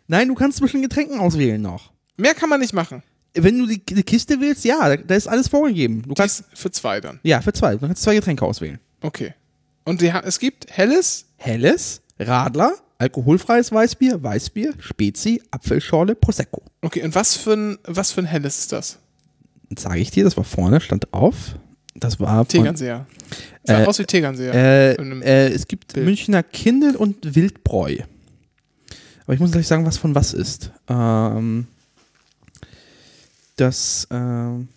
Nein, du kannst zwischen Getränken auswählen noch. Mehr kann man nicht machen. Wenn du die, die Kiste willst, ja, da, da ist alles vorgegeben. Du kannst, Dies für zwei dann. ja, für zwei. Du kannst zwei Getränke auswählen. Okay. Und die, es gibt helles. Helles, Radler, alkoholfreies Weißbier, Weißbier, Spezi, Apfelschorle, Prosecco. Okay, und was für ein, was für ein helles ist das? Sage ich dir, das war vorne, stand auf. Das war von, Tegernseher. Sah Äh, aus wie Tegernseher. äh, äh, es gibt Bild. Münchner Kindel und Wildbräu. Aber ich muss gleich sagen, was von was ist. Ähm, Das, ähm,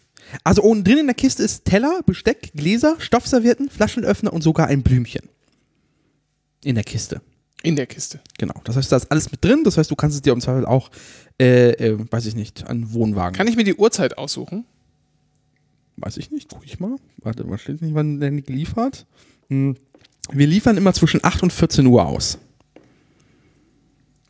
also unten drin in der Kiste ist Teller, Besteck, Gläser, Stoffservietten, Flaschenöffner und sogar ein Blümchen. In der Kiste. In der Kiste. Genau. Das heißt, da ist alles mit drin. Das heißt, du kannst es dir im Zweifel auch, äh, äh, weiß ich nicht, an Wohnwagen. Kann ich mir die Uhrzeit aussuchen? Weiß ich nicht, guck ich mal. Warte, was steht nicht, wann der nicht geliefert? Hm. Wir liefern immer zwischen 8 und 14 Uhr aus.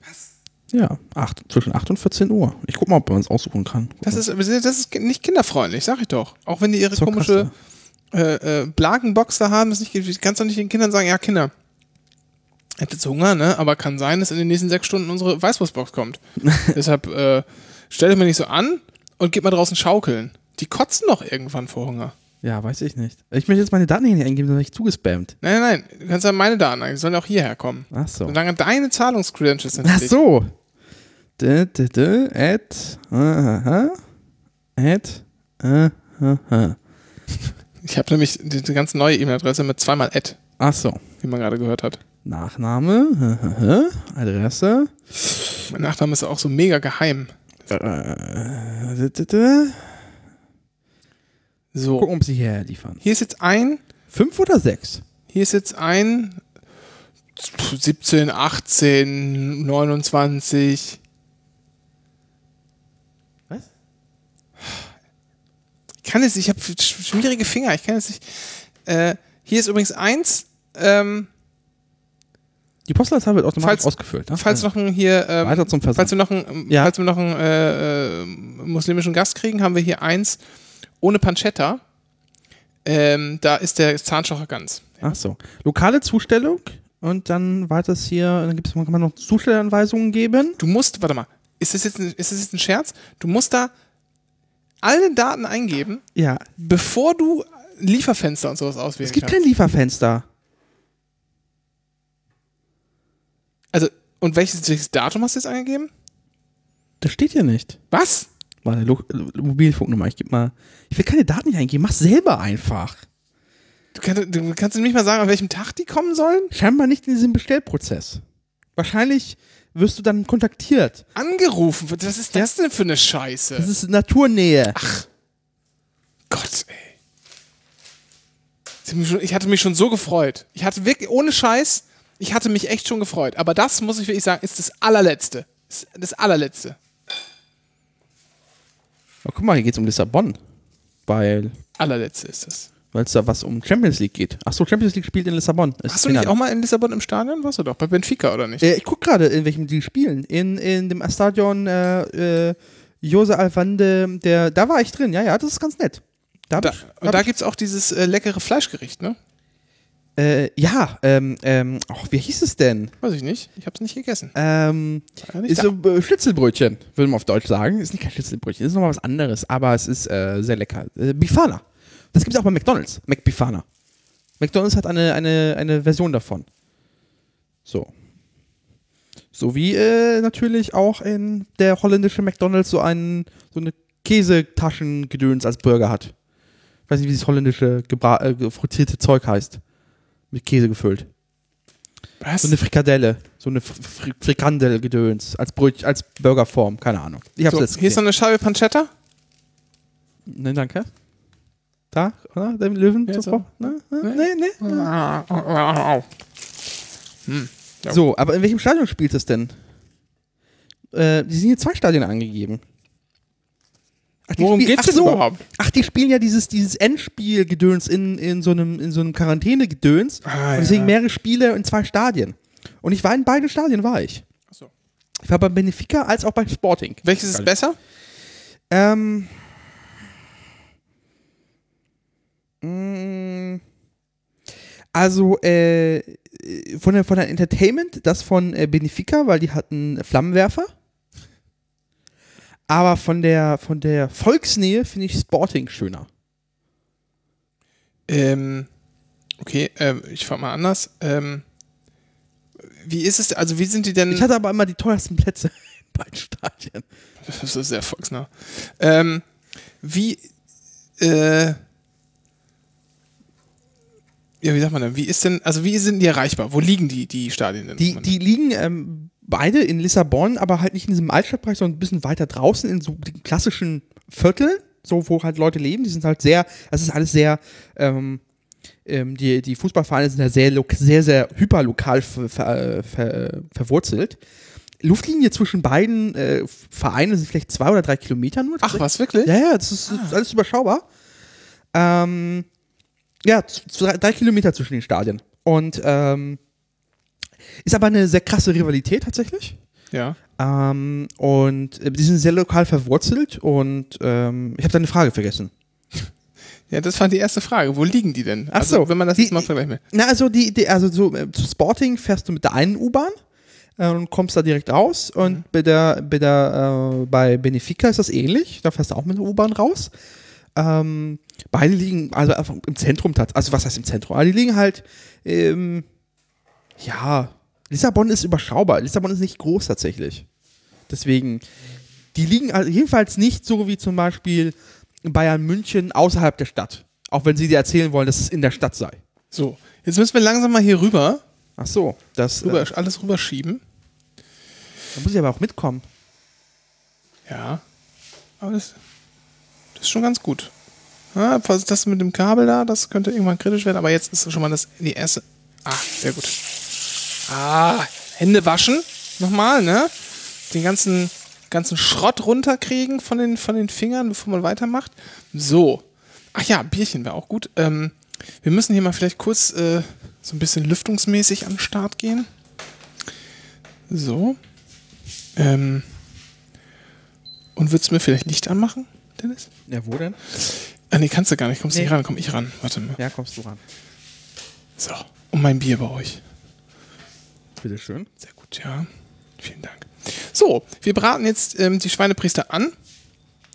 Was? Ja, 8, zwischen 8 und 14 Uhr. Ich guck mal, ob man es aussuchen kann. Guck Das mal. ist, das ist nicht kinderfreundlich, sag ich doch. Auch wenn die ihre Zur komische äh, äh, Blagenbox da haben, das nicht, kannst du nicht den Kindern sagen, ja Kinder, hätte jetzt Hunger, ne? Aber kann sein, dass in den nächsten sechs Stunden unsere Weißwurstbox kommt. Deshalb äh, stellt euch mal nicht so an und geht mal draußen schaukeln. Die kotzen doch irgendwann vor Hunger. Ja, weiß ich nicht. Ich möchte jetzt meine Daten hier nicht eingeben, dann werde ich zugespammt. Nein, nein, nein. Du kannst ja meine Daten eingeben. Die sollen auch hierher kommen. Ach so. Solange deine Zahlungscredentials sind. Ach so. D, d, d, at, aha, at, aha. Ich habe nämlich die, die ganz neue E-Mail-Adresse mit zweimal Ad, Ach so. wie man gerade gehört hat. Nachname, Adresse, Mein Nachname ist auch so mega geheim. äh, d, d, d. So. Gucken, ob sie hierher liefern. Hier ist jetzt ein, Fünf oder sechs? hier ist jetzt ein 17, 18, 29. Was? Ich kann jetzt, ich habe schwierige Finger, ich kann jetzt nicht. Äh, hier ist übrigens eins, ähm, Die Postleitzahl wird automatisch Falls- ausgefüllt. Ne? falls noch ein hier, ähm, Weiter zum Versand. falls wir noch einen, Ja. falls wir noch einen äh, äh, muslimischen Gast kriegen, haben wir hier eins ohne Pancetta. Ähm, da ist der Zahnstocher ganz. Ach so. Lokale Zustellung und dann weiter hier, dann gibt's, kann man noch Zustellanweisungen geben. Du musst, warte mal, ist das jetzt ein, ist das jetzt ein Scherz? Du musst da alle Daten eingeben, Ja. bevor du Lieferfenster und sowas auswählen Es gibt kannst. kein Lieferfenster. Also, und welches, welches Datum hast du jetzt eingegeben? Das steht hier nicht. Was? Warte, Lo Mobilfunknummer, ich gebe mal. Ich will keine Daten nicht eingeben, mach selber einfach. Du, kann, du kannst nicht mal sagen, an welchem Tag die kommen sollen? Scheinbar nicht in diesem Bestellprozess. Wahrscheinlich wirst du dann kontaktiert. Angerufen. Was ist das denn für eine Scheiße? Das ist Naturnähe. Gott, ey. Ich hatte mich schon so gefreut. Ich hatte wirklich, ohne Scheiß, ich hatte mich echt schon gefreut. Aber das, muss ich wirklich sagen, ist das allerletzte. Das, das allerletzte. Oh, guck mal, hier geht's um Lissabon. Weil Allerletzte ist das. weil es da was um Champions League geht. Ach so, Champions League spielt in Lissabon. Es Hast ist du nicht auch mal in Lissabon im Stadion? Warst du doch, bei Benfica oder nicht? Äh, ich guck gerade, in welchem die spielen. In, in dem Stadion äh, äh, Jose Alvande, der, da war ich drin. Ja, ja, das ist ganz nett. Da, Da, ich, da ich, gibt es auch dieses äh, leckere Fleischgericht, ne? Äh, ja, ähm, ähm, ach, wie hieß es denn? Weiß ich nicht. Ich habe es nicht gegessen. Ähm, War nicht ist da. so äh, Schnitzelbrötchen, würde man auf Deutsch sagen. Ist nicht kein Schnitzelbrötchen, ist nochmal was anderes, aber es ist äh, sehr lecker. Äh, Bifana. Das gibt es auch bei McDonalds. McBifana. McDonalds hat eine, eine, eine Version davon. So. So wie äh, natürlich auch in der holländische McDonalds so, einen, so eine Käsetaschengedöns als Burger hat. Ich weiß nicht, wie dieses holländische gebra äh, frittierte Zeug heißt. Mit Käse gefüllt. Was? So eine Frikadelle, so eine Fr Fr Frikandel-Gedöns, als Brötchen, als Burgerform, keine Ahnung. Ich hab's so, jetzt hier ist noch eine Scheibe Pancetta. Ne, danke. Da, oder? Der Löwen? Ja, so. Ne? Nee, nee. Hm. So, aber in welchem Stadion spielt es denn? Äh, die sind hier zwei Stadien angegeben. Ach, Worum spiel- geht's denn so. überhaupt? Ach, die spielen ja dieses, dieses Endspiel-Gedöns in, in so einem, in so einem Quarantäne-Gedöns. Ah, und deswegen ja. mehrere Spiele in zwei Stadien. Und ich war in beiden Stadien, war ich. Ach so. Ich war bei Benfica als auch bei Sporting. Welches ist besser? Ähm. mm, Also, äh, von der, von der Entertainment, das von äh, Benefica, weil die hatten Flammenwerfer. Aber von der, von der Volksnähe finde ich Sporting schöner. Ähm, okay, ähm, ich frage mal anders. Ähm, wie ist es, also wie sind die denn? Ich hatte aber immer die teuersten Plätze in beiden Stadien. Das ist sehr volksnah. Ähm, wie, äh, ja, wie sagt man denn? Wie ist denn, also wie sind die erreichbar? Wo liegen die, die Stadien denn? Die, die liegen ähm, beide in Lissabon, aber halt nicht in diesem Altstadtbereich, sondern ein bisschen weiter draußen in so den klassischen Viertel, so wo halt Leute leben. Die sind halt sehr, das ist alles sehr, ähm, ähm, die, die Fußballvereine sind ja sehr, sehr, sehr hyperlokal ver, ver, ver, verwurzelt. Luftlinie zwischen beiden äh, Vereinen sind vielleicht zwei oder drei Kilometer nur. Ach, was, wirklich? Ja, ja, das ist, ist alles überschaubar. Ähm, ja, drei, drei Kilometer zwischen den Stadien. Und ähm, ist aber eine sehr krasse Rivalität tatsächlich. Ja. Ähm, und äh, die sind sehr lokal verwurzelt und ähm, ich habe deine Frage vergessen. Ja, das war die erste Frage. Wo liegen die denn? Ach also, so. Wenn man das Die- jetzt mal vergleicht. Na, also die, die also so äh, zu Sporting fährst du mit der einen U-Bahn äh, und kommst da direkt raus und bei der bei der äh, bei Benefica ist das ähnlich, da fährst du auch mit der U-Bahn raus. Ähm, beide liegen also einfach im Zentrum, also was heißt im Zentrum? Aber die liegen halt ähm, ja, Lissabon ist überschaubar. Lissabon ist nicht groß tatsächlich. Deswegen, die liegen also jedenfalls nicht so wie zum Beispiel Bayern München außerhalb der Stadt. Auch wenn sie dir erzählen wollen, dass es in der Stadt sei. So, jetzt müssen wir langsam mal hier rüber, Ach so, das rüber äh, alles rüberschieben. da muss ich aber auch mitkommen. Ja. Aber das, das ist schon ganz gut. Ja, das mit dem Kabel da, das könnte irgendwann kritisch werden, aber jetzt ist schon mal das die erste. Ah, sehr gut. Ah, Hände waschen. Nochmal, ne? Den ganzen, ganzen Schrott runterkriegen von den, von den Fingern, bevor man weitermacht. So. Ach ja, Bierchen wäre auch gut. Ähm, wir müssen hier mal vielleicht kurz äh, so ein bisschen lüftungsmäßig an den Start gehen. So. Ähm. Und würdest du mir vielleicht Licht anmachen, Dennis? Ja, wo denn? Ah, nee, kannst du gar nicht. Kommst Nee. nicht ran, komm ich ran. Warte mal. Ja, kommst du ran. So. Und mein Bier bei euch. Bitteschön. Sehr gut, ja. Vielen Dank. So, wir braten jetzt ähm, die Schweinepriester an.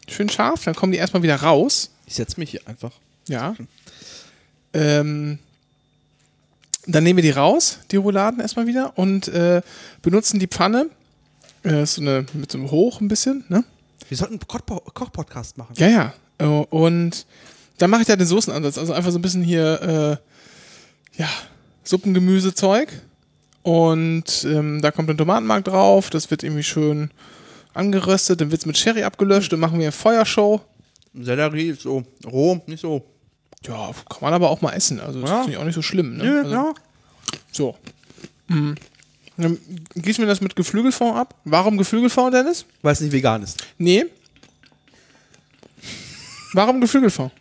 Schön scharf, dann kommen die erstmal wieder raus. Ich setze mich hier einfach. Ja. Ähm, dann nehmen wir die raus, die Rouladen erstmal wieder und äh, benutzen die Pfanne. Äh, so eine, mit so einem Hoch ein bisschen, ne? Wir sollten einen Koch- Koch-Podcast machen. Ja, ja. Äh, Und dann mache ich da den Soßenansatz. Also einfach so ein bisschen hier, äh, ja, Suppengemüsezeug. Und ähm, da kommt ein Tomatenmark drauf. Das wird irgendwie schön angeröstet. Dann wird es mit Sherry abgelöscht. Dann machen wir eine Feuershow. Sellerie ist so roh, nicht so. Ja, kann man aber auch mal essen. Also das Ja. finde ich auch nicht so schlimm. Ne? Nö, also, ja. So. Mhm. Dann gießen wir das mit Geflügelfond ab. Warum Geflügelfond, Dennis? Weil es nicht vegan ist. Nee. Warum Geflügelfond?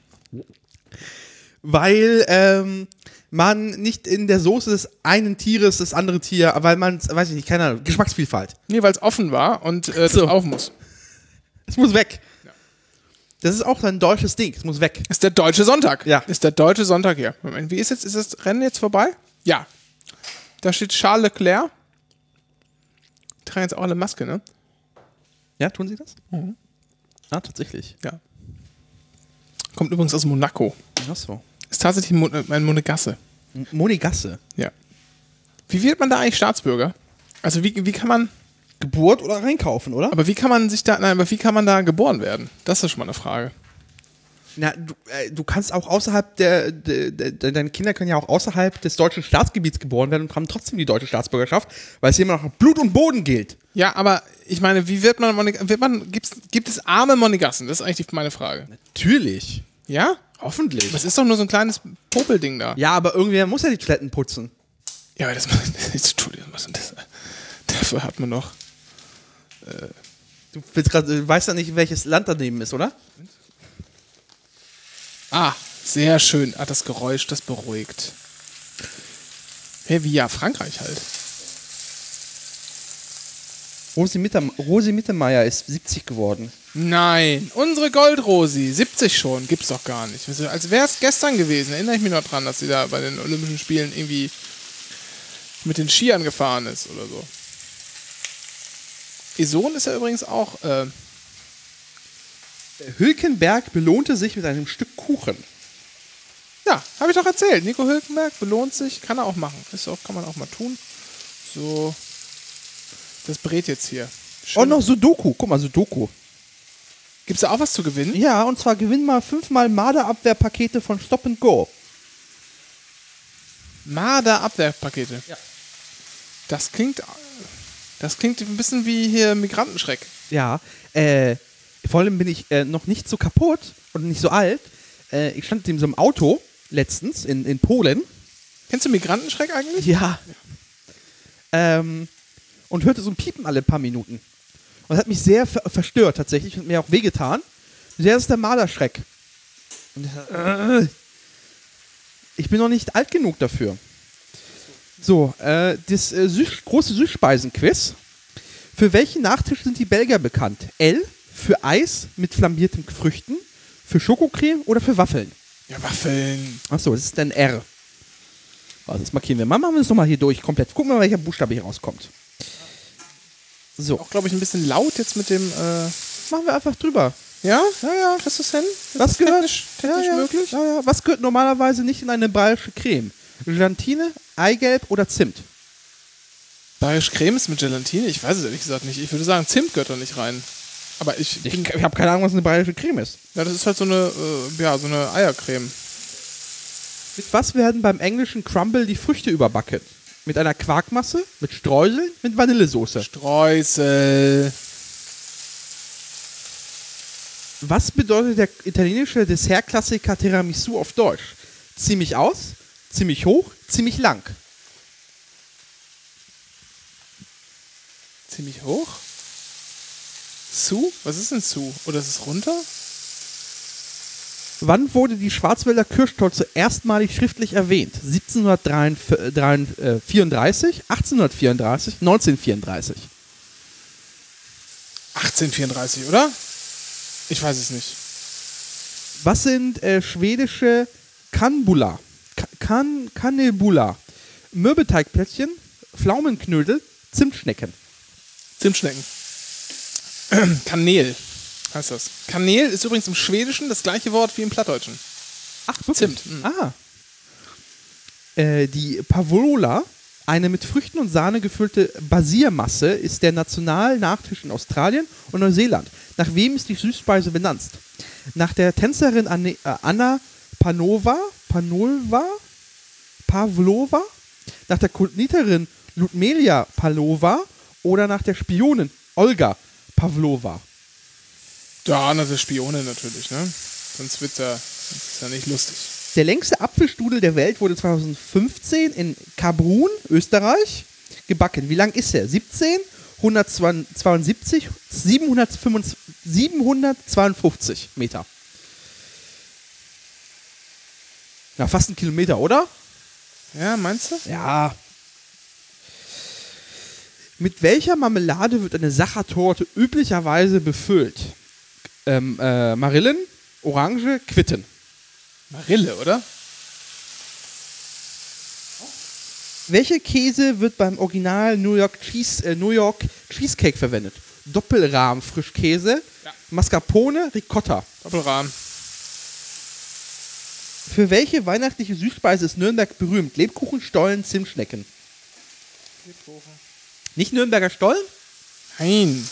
Weil ähm, man nicht in der Soße des einen Tieres das andere Tier, weil man, weiß ich nicht, keine Ahnung, Geschmacksvielfalt. Nee, weil es offen war und äh, das So. auf muss. Es muss weg. Das ist auch ein deutsches Ding. Es muss weg. Ist der deutsche Sonntag. Ja. Ist der deutsche Sonntag hier. Moment, wie ist jetzt? Ist das Rennen jetzt vorbei? Ja. Da steht Charles Leclerc. Die tragen jetzt auch alle Maske, ne? Ja, tun sie das? Ah, tatsächlich. Ja. Kommt übrigens aus Monaco. Ach so. Ist tatsächlich ein äh, ein Monegasse. Monegasse. Ja. Wie wird man da eigentlich Staatsbürger? Also wie, wie kann man, Geburt oder reinkaufen, oder? aber wie kann man sich da, nein, aber wie kann man da geboren werden? Das ist schon mal eine Frage. Na, du, äh, du kannst auch außerhalb der, der, der, deine Kinder können ja auch außerhalb des deutschen Staatsgebiets geboren werden und haben trotzdem die deutsche Staatsbürgerschaft, weil es immer noch Blut und Boden gilt. Ja, aber ich meine, wie wird man, Monig wird man, gibt's, gibt es arme Monegassen? Das ist eigentlich meine Frage. Natürlich. Ja? Hoffentlich. Das ist doch nur so ein kleines Popelding da. Ja, aber irgendwer muss ja die Toiletten putzen. Ja, aber das, das ist das? Dafür hat man noch. Du, willst grad, du weißt ja nicht, welches Land daneben ist, oder? Ah, sehr schön. Ah, das Geräusch, das beruhigt. Ja, wie ja, Frankreich halt. Rosi, Mitter, Rosi Mittermeier ist 70 geworden. Nein, unsere Goldrosi, 70 schon, gibt's doch gar nicht. Also, Als wäre es gestern gewesen, erinnere ich mich noch dran, dass sie da bei den Olympischen Spielen irgendwie mit den Skiern gefahren ist oder so. Ihr Sohn ist ja übrigens auch, äh, Hülkenberg belohnte sich mit einem Stück Kuchen. ja, habe ich doch erzählt. Nico Hülkenberg belohnt sich, kann er auch machen. Ist auch, kann man auch mal tun. So, das brät jetzt hier. Schön. Und noch Sudoku. Guck mal, Sudoku. Gibt's da auch was zu gewinnen? Ja, und zwar gewinn mal fünfmal Marderabwehrpakete von Stop and Go. Marder-Abwehrpakete. Ja. Das klingt, das klingt ein bisschen wie hier Migrantenschreck. Ja, äh, Vor allem bin ich äh, noch nicht so kaputt und nicht so alt. Äh, ich stand in so einem Auto letztens in, in Polen. Kennst du Migrantenschreck eigentlich? Ja. Ähm, und hörte so ein Piepen alle paar Minuten. Und das hat mich sehr ver verstört tatsächlich und mir auch wehgetan. Der ist der Marderschreck. Und, äh, ich bin noch nicht alt genug dafür. So, äh, das äh, Süß große Süßspeisenquiz. Für welchen Nachtisch sind die Belgier bekannt? L für Eis mit flambierten Früchten, für Schokocreme oder für Waffeln? Ja, Waffeln. Achso, das ist dann R. Also das markieren wir mal. Machen wir das nochmal hier durch komplett. Gucken wir mal, welcher Buchstabe hier rauskommt. So, Auch, glaube ich, ein bisschen laut jetzt mit dem. Äh machen wir einfach drüber. ja? Ja, ja. Kriegst du es hin? Ist Was gehört? technisch, technisch ja, ja, möglich? Ja, ja. Was gehört normalerweise nicht in eine bayerische Creme? Gelatine, Eigelb oder Zimt? Bayerisch Creme ist mit Gelatine? Ich weiß es ehrlich gesagt nicht. Ich würde sagen, Zimt gehört da nicht rein. Aber ich, Ich, ich habe keine Ahnung, was eine bayerische Creme ist. ja, das ist halt so eine, äh, ja, so eine Eiercreme. Mit was werden beim englischen Crumble die Früchte überbacken? Mit einer Quarkmasse, mit Streuseln, mit Vanillesoße. Streusel. Was bedeutet der italienische Dessertklassiker Tiramisu auf Deutsch? Ziemlich aus, ziemlich hoch, ziemlich lang. Ziemlich hoch. Zu? Was ist denn zu? Oder ist es runter? Wann wurde die Schwarzwälder Kirschtorte erstmalig schriftlich erwähnt? 1734, 1834, 1934. 1834, oder? Ich weiß es nicht. Was sind äh, schwedische Kanbula? Ka- kan Kanelbula. Mürbeteigplätzchen, Pflaumenknödel, Zimtschnecken. Zimtschnecken. Kanel heißt das. Kanel ist übrigens im Schwedischen das gleiche Wort wie im Plattdeutschen. Ach, Zimt, mhm. Ah. Äh, die Pavola, eine mit Früchten und Sahne gefüllte Basiermasse, ist der Nationalnachtisch in Australien und Neuseeland. Nach wem ist die Süßspeise benannt? Nach der Tänzerin äh, Anna Panova, Panolva, Pavlova, nach der Konditorin Ludmelia Pavlova oder nach der Spionin Olga Pavlova. Da, na, der Spione natürlich, ne? Sonst wird sonst ist ja nicht lustig. Der längste Apfelstrudel der Welt wurde 2015 in Kabrun, Österreich, gebacken. Wie lang ist er? 17, 172, 755, 752 Meter. Ja, fast ein Kilometer, oder? Ja, meinst du? Ja. Mit welcher Marmelade wird eine Sachertorte üblicherweise befüllt? Ähm, äh, Marillen, Orange, Quitten. Marille, oder? Welcher Käse wird beim Original New York, Cheese, äh, New York Cheesecake verwendet? Doppelrahm Frischkäse, Ja. Mascarpone, Ricotta. Doppelrahmen. Für welche weihnachtliche Süßspeise ist Nürnberg berühmt? Lebkuchen, Stollen, Zimtschnecken. Nicht Nürnberger Stollen? Nein.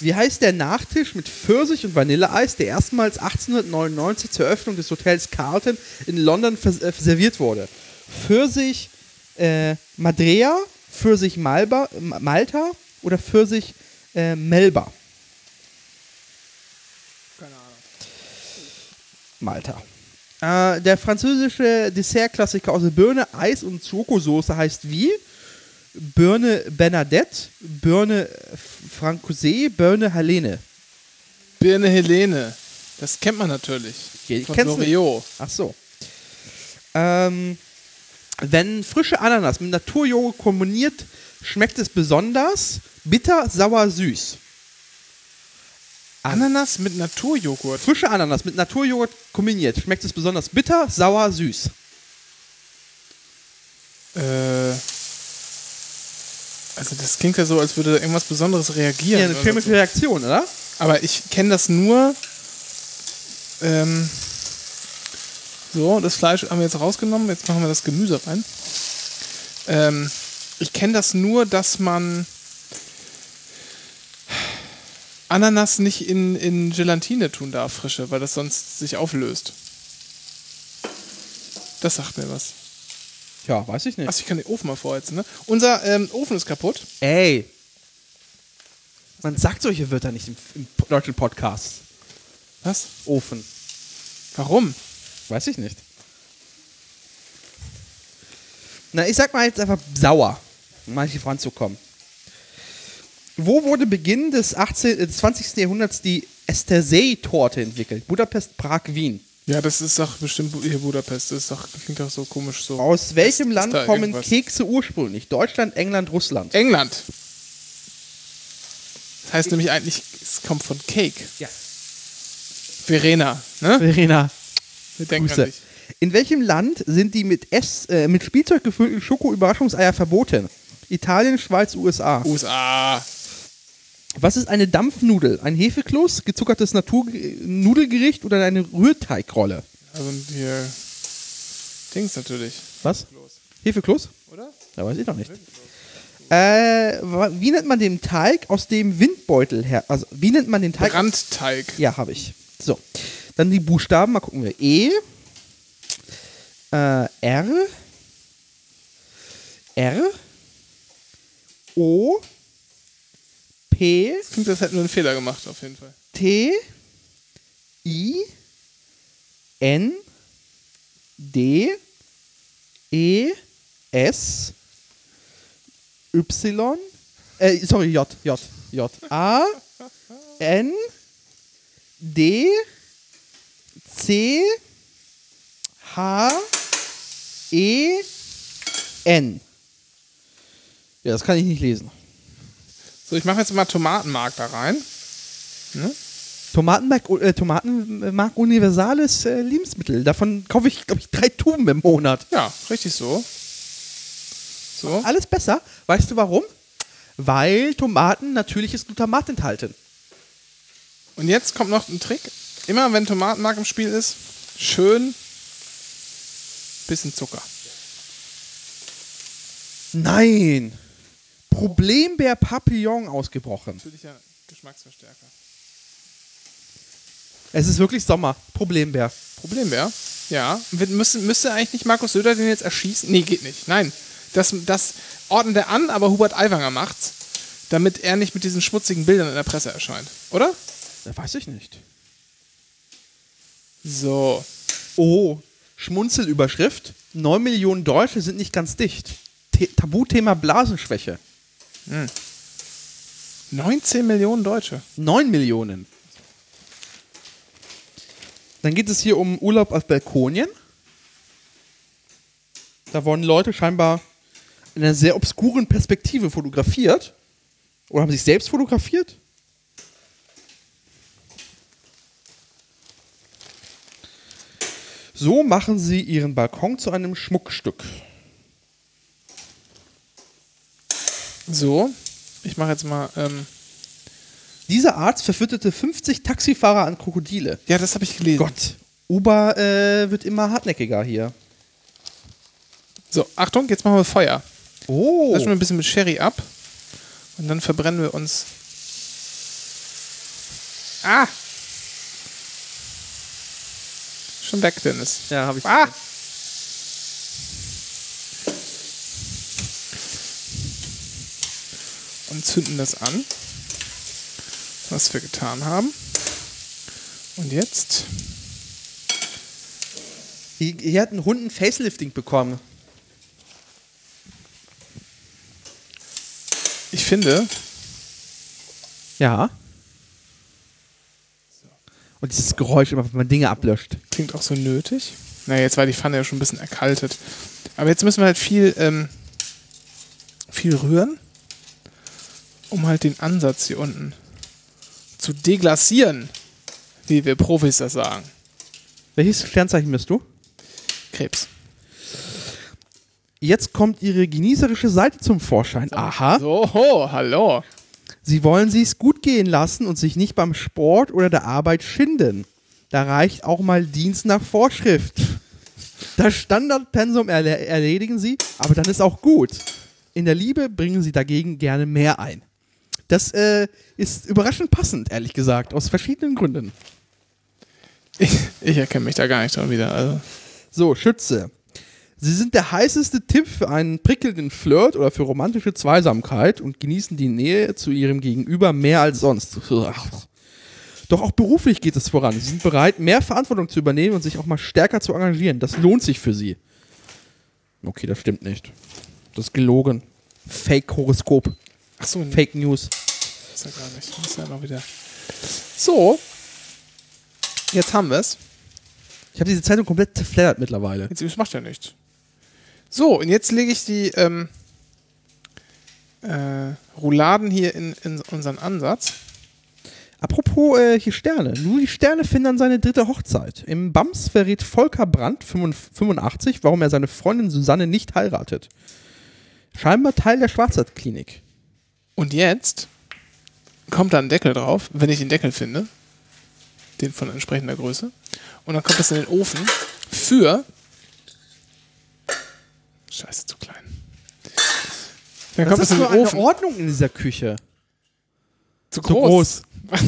Wie heißt der Nachtisch mit Pfirsich und Vanilleeis, der erstmals 1899 zur Eröffnung des Hotels Carlton in London vers äh, serviert wurde? Pfirsich äh, Madrea, Pfirsich Malba, Malta oder Pfirsich äh, Melba? Keine Ahnung. Malta. Äh, der französische Dessertklassiker aus der Birne, Eis und Schokosoße heißt wie? Birne Bernadette, Birne Francosé, Birne Helene. Birne Helene. Das kennt man natürlich. Okay, Von Loriot. Ach so. Ähm, wenn frische Ananas mit Naturjoghurt kombiniert, schmeckt es besonders bitter, sauer, süß. Ananas mit Naturjoghurt. Frische Ananas mit Naturjoghurt kombiniert, schmeckt es besonders bitter, sauer, süß. Äh, also das klingt ja so, als würde da irgendwas Besonderes reagieren. Ja, eine chemische so. Reaktion, oder? Aber ich kenne das nur. Ähm, so, das Fleisch haben wir jetzt rausgenommen. Jetzt machen wir das Gemüse rein. Ähm, ich kenne das nur, dass man Ananas nicht in, in Gelatine tun darf, frische, weil das sonst sich auflöst. Das sagt mir was. Ja, weiß ich nicht. Achso, ich kann den Ofen mal vorheizen, ne? Unser ähm, Ofen ist kaputt. Ey. Man sagt solche Wörter nicht im, im deutschen Podcast. Was? Ofen. Warum? Weiß ich nicht. Na, ich sag mal jetzt einfach sauer, um mal hier voranzukommen. Wo wurde Beginn des, 18, äh, des 20. Jahrhunderts die Estersee-Torte entwickelt? Budapest, Prag, Wien. Ja, das ist doch bestimmt hier Budapest. Das ist doch, klingt doch so komisch so. Aus welchem Land kommen irgendwas? Kekse ursprünglich? Deutschland, England, Russland. England. Das heißt nämlich eigentlich, es kommt von Cake. Ja. Verena, ne? Verena, Wir denken Grüße. an dich. In welchem Land sind die mit, Ess, äh, mit Spielzeug gefüllten Schoko-Überraschungseier verboten? Italien, Schweiz, USA. USA. Was ist eine Dampfnudel? Ein Hefekloß, gezuckertes Naturnudelgericht oder eine Rührteigrolle? Also hier. Dings natürlich. Was? Hefekloß? Oder? Ja, weiß ich noch nicht. Äh, wie nennt man den Teig aus dem Windbeutel her? Also, wie nennt man den Teig? Brandteig. Ja, habe ich. So. Dann die Buchstaben, mal gucken wir. E, äh, R, R, O, P, Klingt, das hätten wir einen Fehler gemacht, auf jeden Fall. T, I, N, D, E, S, Y, äh, sorry, J, J, J, A, N, D, C, H, E, N. Ja, das kann ich nicht lesen. So, ich mache jetzt mal Tomatenmark da rein. Tomatenmark, äh, Tomatenmark universales äh, Lebensmittel. Davon kaufe ich, glaube ich, drei Tuben im Monat. Ja, richtig so. So. Alles besser. Weißt du warum? Weil Tomaten natürliches Glutamat enthalten. Und jetzt kommt noch ein Trick. Immer wenn Tomatenmark im Spiel ist, schön bisschen Zucker. Nein. Problembär Papillon ausgebrochen. Natürlicher Geschmacksverstärker. Es ist wirklich Sommer. Problembär. Problembär? Ja. Müssen, müsste eigentlich nicht Markus Söder den jetzt erschießen? Nee, geht nicht. Nein. Das, das ordnet er an, aber Hubert Aiwanger macht's, damit er nicht mit diesen schmutzigen Bildern in der Presse erscheint. Oder? Das weiß ich nicht. So. Oh, Schmunzelüberschrift. 9 Millionen Deutsche sind nicht ganz dicht. T Tabuthema Blasenschwäche. 19 Millionen Deutsche. 9 Millionen. Dann geht es hier um Urlaub auf Balkonien. Da wurden Leute scheinbar in einer sehr obskuren Perspektive fotografiert. Oder haben sich selbst fotografiert? So machen sie ihren Balkon zu einem Schmuckstück. So. Ich mache jetzt mal. Ähm, Dieser Arzt verfütterte 50 Taxifahrer an Krokodile. ja, das habe ich gelesen. Gott, Uber äh, wird immer hartnäckiger hier. So, Achtung, jetzt machen wir Feuer. Oh. Löschen wir ein bisschen mit Sherry ab. Und dann verbrennen wir uns. Ah! Schon weg, Dennis. Ja, habe ich. Ah! Und zünden das an, was wir getan haben. Und jetzt Hier, hat ein Hund ein Facelifting bekommen. Ich finde, Ja. Und dieses Geräusch immer, wenn man Dinge ablöscht. klingt auch so nötig. Naja, jetzt war die Pfanne ja schon ein bisschen erkaltet. Aber jetzt müssen wir halt viel, ähm, viel rühren, um halt den Ansatz hier unten zu deglacieren, wie wir Profis das sagen. Welches Sternzeichen bist du? Krebs. Jetzt kommt ihre genießerische Seite zum Vorschein. Aha. So, ho, hallo. Sie wollen sich's gut gehen lassen und sich nicht beim Sport oder der Arbeit schinden. Da reicht auch mal Dienst nach Vorschrift. Das Standardpensum erle erledigen sie, aber dann ist auch gut. In der Liebe bringen sie dagegen gerne mehr ein. Das äh, ist überraschend passend, ehrlich gesagt, aus verschiedenen Gründen. Ich, ich erkenne mich da gar nicht dran wieder. Also. So, Schütze. Sie sind der heißeste Tipp für einen prickelnden Flirt oder für romantische Zweisamkeit und genießen die Nähe zu ihrem Gegenüber mehr als sonst. Doch auch beruflich geht es voran. Sie sind bereit, mehr Verantwortung zu übernehmen und sich auch mal stärker zu engagieren. Das lohnt sich für sie. Okay, das stimmt nicht. Das ist gelogen. Fake-Horoskop. Achso, nee, Fake News. ist ja gar nicht. Ist ja noch wieder. So. Jetzt haben wir es. Ich habe diese Zeitung komplett zerfleddert mittlerweile. Jetzt das macht ja nichts. So, und jetzt lege ich die ähm, äh, Rouladen hier in, in unseren Ansatz. Apropos äh, hier Sterne. Nur die Sterne finden seine dritte Hochzeit. Im BAMS verrät Volker Brandt, 85, warum er seine Freundin Susanne nicht heiratet. Scheinbar Teil der Schwarzwaldklinik. Und jetzt kommt da ein Deckel drauf, wenn ich den Deckel finde. Den von entsprechender Größe. Und dann kommt das in den Ofen für. Scheiße, zu klein. Dann kommt Was das ist in für den eine Ofen. Ordnung in dieser Küche? Zu Zu groß.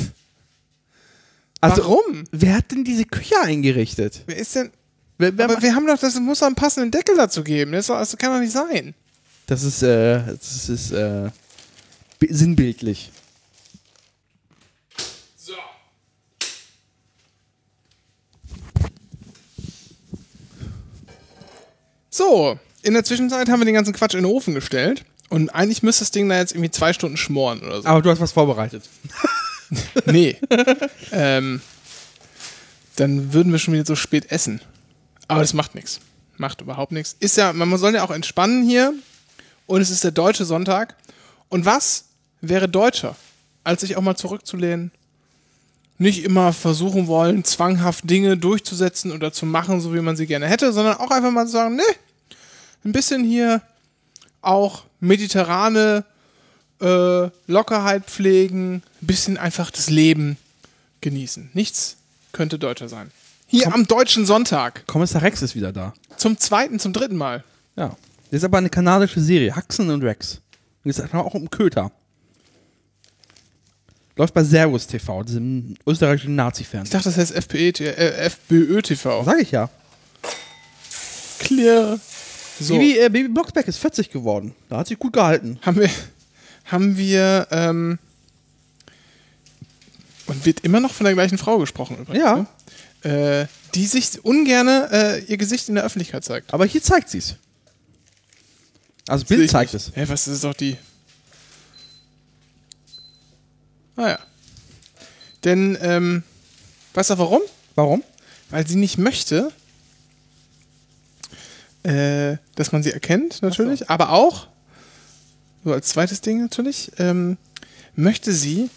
Also, Warum? wer hat denn diese Küche eingerichtet? Wer ist denn. Wer, wer Aber wir haben doch, das muss doch einen passenden Deckel dazu geben. Das, doch- das kann doch nicht sein. das ist, äh, das ist, äh, sinnbildlich. So. So, in der Zwischenzeit haben wir den ganzen Quatsch in den Ofen gestellt. Und eigentlich müsste das Ding da jetzt irgendwie zwei Stunden schmoren oder so. Aber du hast was vorbereitet. Nee. ähm, dann würden wir schon wieder so spät essen. Aber das macht nichts. Macht überhaupt nichts. Ist ja, man soll ja auch entspannen hier. Und es ist der deutsche Sonntag. Und was wäre deutscher, als sich auch mal zurückzulehnen? Nicht immer versuchen wollen, zwanghaft Dinge durchzusetzen oder zu machen, so wie man sie gerne hätte, sondern auch einfach mal zu sagen, nee, ein bisschen hier auch mediterrane äh, Lockerheit pflegen, ein bisschen einfach das Leben genießen. Nichts könnte deutscher sein. Hier am deutschen Sonntag. Kommissar Rex ist wieder da. Zum zweiten, zum dritten Mal. Ja. Das ist aber eine kanadische Serie. Haxen und Rex. Und es geht auch um Köter. Läuft bei Servus TV, diesem österreichischen Ich Nazi-Fernsehen. dachte, das heißt FPE, äh, FBÖ TV. Sag ich ja. Clear. So. Baby, äh, Baby Blocksberg ist 40 geworden. Da hat sich gut gehalten. haben wir, haben wir, ähm, und wird immer noch von der gleichen Frau gesprochen übrigens. Ja. Ne? Äh, die sich ungerne äh, ihr Gesicht in der Öffentlichkeit zeigt. Aber hier zeigt sie's. Also Sehe Bild ich zeigt nicht. es. Hä, was ist doch die? Ah ja. Denn, ähm, weißt du warum? Warum? Weil sie nicht möchte, äh, dass man sie erkennt, natürlich, aber auch, so als zweites Ding natürlich, ähm, möchte sie,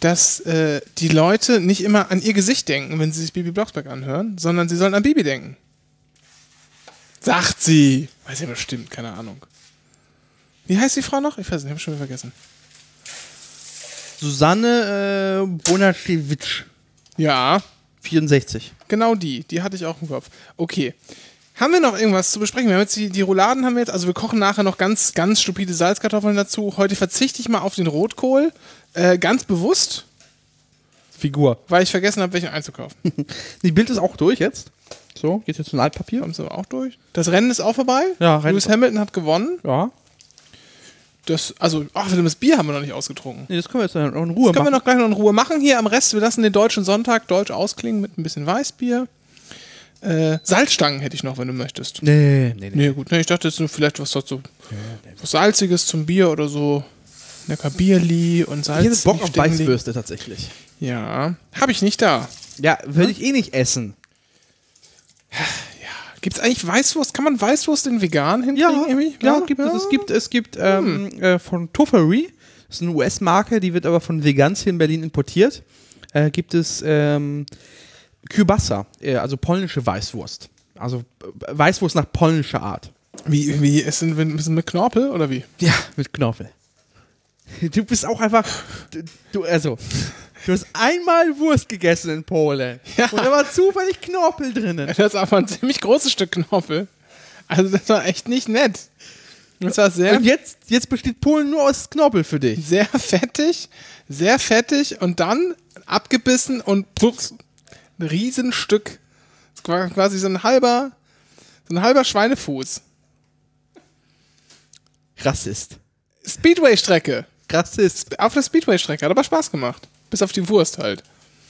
dass äh, die Leute nicht immer an ihr Gesicht denken, wenn sie sich Bibi Blocksberg anhören, sondern sie sollen an Bibi denken. Sagt sie. Weiß ja bestimmt, keine Ahnung. Wie heißt die Frau noch? Ich weiß nicht, hab schon wieder vergessen. Susanne äh, Bonaschewitsch, Ja, 64. Genau die, die hatte ich auch im Kopf. Okay. Haben wir noch irgendwas zu besprechen? Wir haben jetzt die, die Rouladen haben wir jetzt, also wir kochen nachher noch ganz, ganz stupide Salzkartoffeln dazu. Heute verzichte ich mal auf den Rotkohl, äh, ganz bewusst, Figur. weil ich vergessen habe, welchen einzukaufen. Die Bild ist auch durch jetzt. So, geht jetzt zum Altpapier. Kommt so auch durch. Das Rennen ist auch vorbei. Ja, Rennen Lewis Hamilton hat gewonnen. Ja. Das, also, ach, das Bier haben wir noch nicht ausgetrunken. Nee, das können wir jetzt noch in Ruhe Können wir machen. noch gleich noch in Ruhe machen. Hier am Rest, wir lassen den deutschen Sonntag deutsch ausklingen mit ein bisschen Weißbier. Äh, Salzstangen hätte ich noch, wenn du möchtest. Nee, nee, nee. Nee, gut. Nee, ich dachte jetzt nur vielleicht was dazu. Was Salziges zum Bier oder so. Lecker Bierli und Salz. Ich hätte Bock auf Stängli. Weißwürste tatsächlich. Ja. Habe ich nicht da. Ja, würde ich eh nicht essen. Gibt es eigentlich Weißwurst? Kann man Weißwurst in vegan hinkriegen? irgendwie? ja, gibt es. Es gibt, es gibt ähm, äh, von Tofferi, das ist eine US-Marke, die wird aber von Vegans hier in Berlin importiert, äh, gibt es ähm, Kiełbasa, äh, also polnische Weißwurst. Also äh, Weißwurst nach polnischer Art. Wie, wie ist denn mit, mit- mit Knorpel oder wie? Ja, mit Knorpel. Du bist auch einfach, du also, du hast einmal Wurst gegessen in Polen Ja. und da war zufällig Knorpel drinnen. Das ist aber ein ziemlich großes Stück Knorpel. Also das war echt nicht nett. Das war sehr, Und jetzt, jetzt besteht Polen nur aus Knorpel für dich. sehr fettig, sehr fettig und dann abgebissen und pups, ein Riesenstück. Das war quasi so ein halber, So ein halber Schweinefuß. Rassist. Speedway-Strecke. Rassist. Auf der Speedway-Strecke. Hat aber Spaß gemacht. Bis auf die Wurst halt.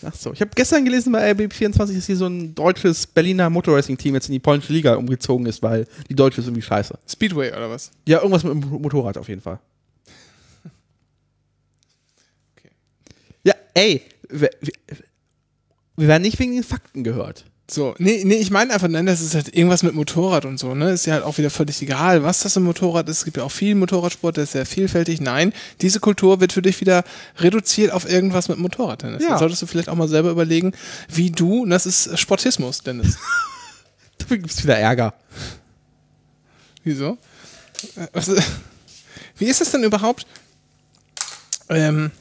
Ach so. Ich habe gestern gelesen bei RB24, dass hier so ein deutsches Berliner Motorracing-Team jetzt in die polnische Liga umgezogen ist, weil die deutsche ist irgendwie scheiße. Speedway oder was? Ja, irgendwas mit dem Motorrad auf jeden Fall. Okay. Ja, ey, wir, wir, wir werden nicht wegen den Fakten gehört. So, nee, nee, ich meine einfach, nein, das ist halt irgendwas mit Motorrad und so, ne? Ist ja halt auch wieder völlig egal, was das im Motorrad ist. Es gibt ja auch viel Motorradsport, der ist sehr vielfältig. Nein, diese Kultur wird für dich wieder reduziert auf irgendwas mit Motorrad, Dennis. Ja. Dann solltest du vielleicht auch mal selber überlegen, wie du, und das ist Sportismus, Dennis. Dafür gibt es wieder Ärger. Wieso? Äh, Was, wie ist es denn überhaupt? Ähm,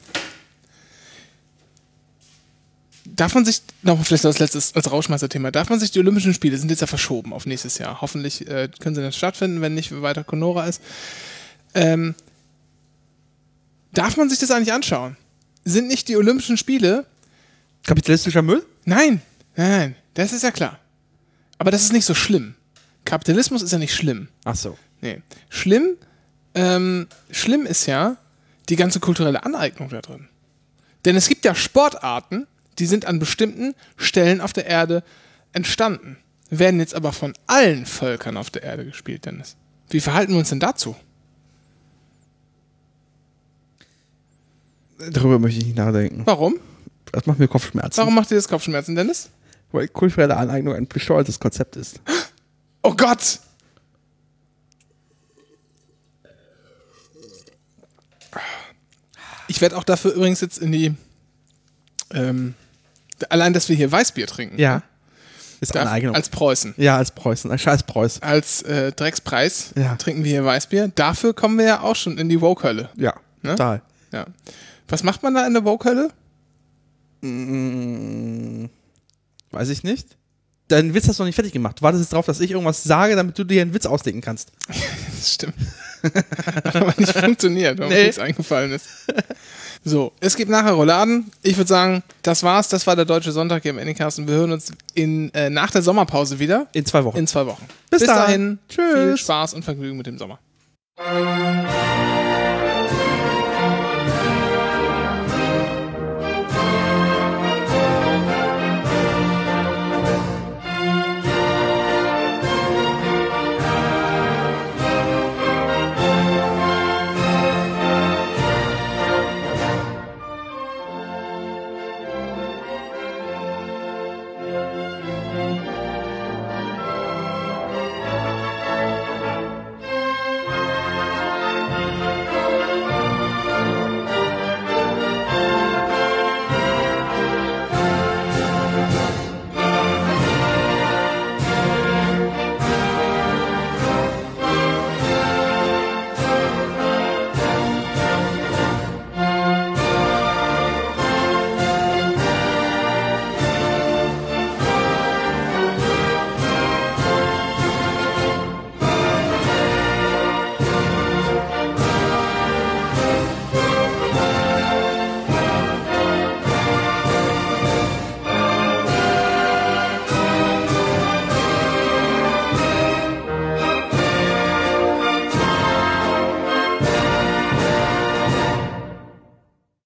darf man sich, noch vielleicht als letztes, als Rauschmeister-Thema, darf man sich die Olympischen Spiele, sind jetzt ja verschoben auf nächstes Jahr. Hoffentlich äh, können sie dann stattfinden, wenn nicht weiter Conora ist. Ähm, darf man sich das eigentlich anschauen? Sind nicht die Olympischen Spiele Kapitalistischer Müll? Nein, nein, nein, das ist ja klar. Aber das ist nicht so schlimm. Kapitalismus ist ja nicht schlimm. Ach so. Nee. Schlimm, ähm, schlimm ist ja die ganze kulturelle Aneignung da drin. Denn es gibt ja Sportarten, die sind an bestimmten Stellen auf der Erde entstanden, werden jetzt aber von allen Völkern auf der Erde gespielt, Dennis. Wie verhalten wir uns denn dazu? Darüber möchte ich nicht nachdenken. Warum? Das macht mir Kopfschmerzen. Warum macht dir das Kopfschmerzen, Dennis? Weil kulturelle Aneignung ein besteuertes Konzept ist. Oh Gott! Ich werde auch dafür übrigens jetzt in die. Ähm, allein, dass wir hier Weißbier trinken. Ja. Ist darf- Aneignung. Als Preußen. ja, als Preußen. Ein scheiß Preuß. Als äh, Dreckspreis Ja. trinken wir hier Weißbier. Dafür kommen wir ja auch schon in die Woke-Hölle. Ja, Ne? total. Ja. Was macht man da in der Woke-Hölle? Mm, weiß ich nicht. Dein Witz hast du noch nicht fertig gemacht. Du wartest jetzt drauf, dass ich irgendwas sage, damit du dir einen Witz ausdenken kannst. Das stimmt. Hat aber nicht funktioniert, weil mir Nee. nichts eingefallen ist. So, es gibt nachher Rouladen. Ich würde sagen, das war's. Das war der Deutsche Sonntag hier im Anycast und wir hören uns in, äh, nach der Sommerpause wieder. In zwei Wochen. In zwei Wochen. Bis Bis dann. dahin. Tschüss. Viel Spaß und Vergnügen mit dem Sommer.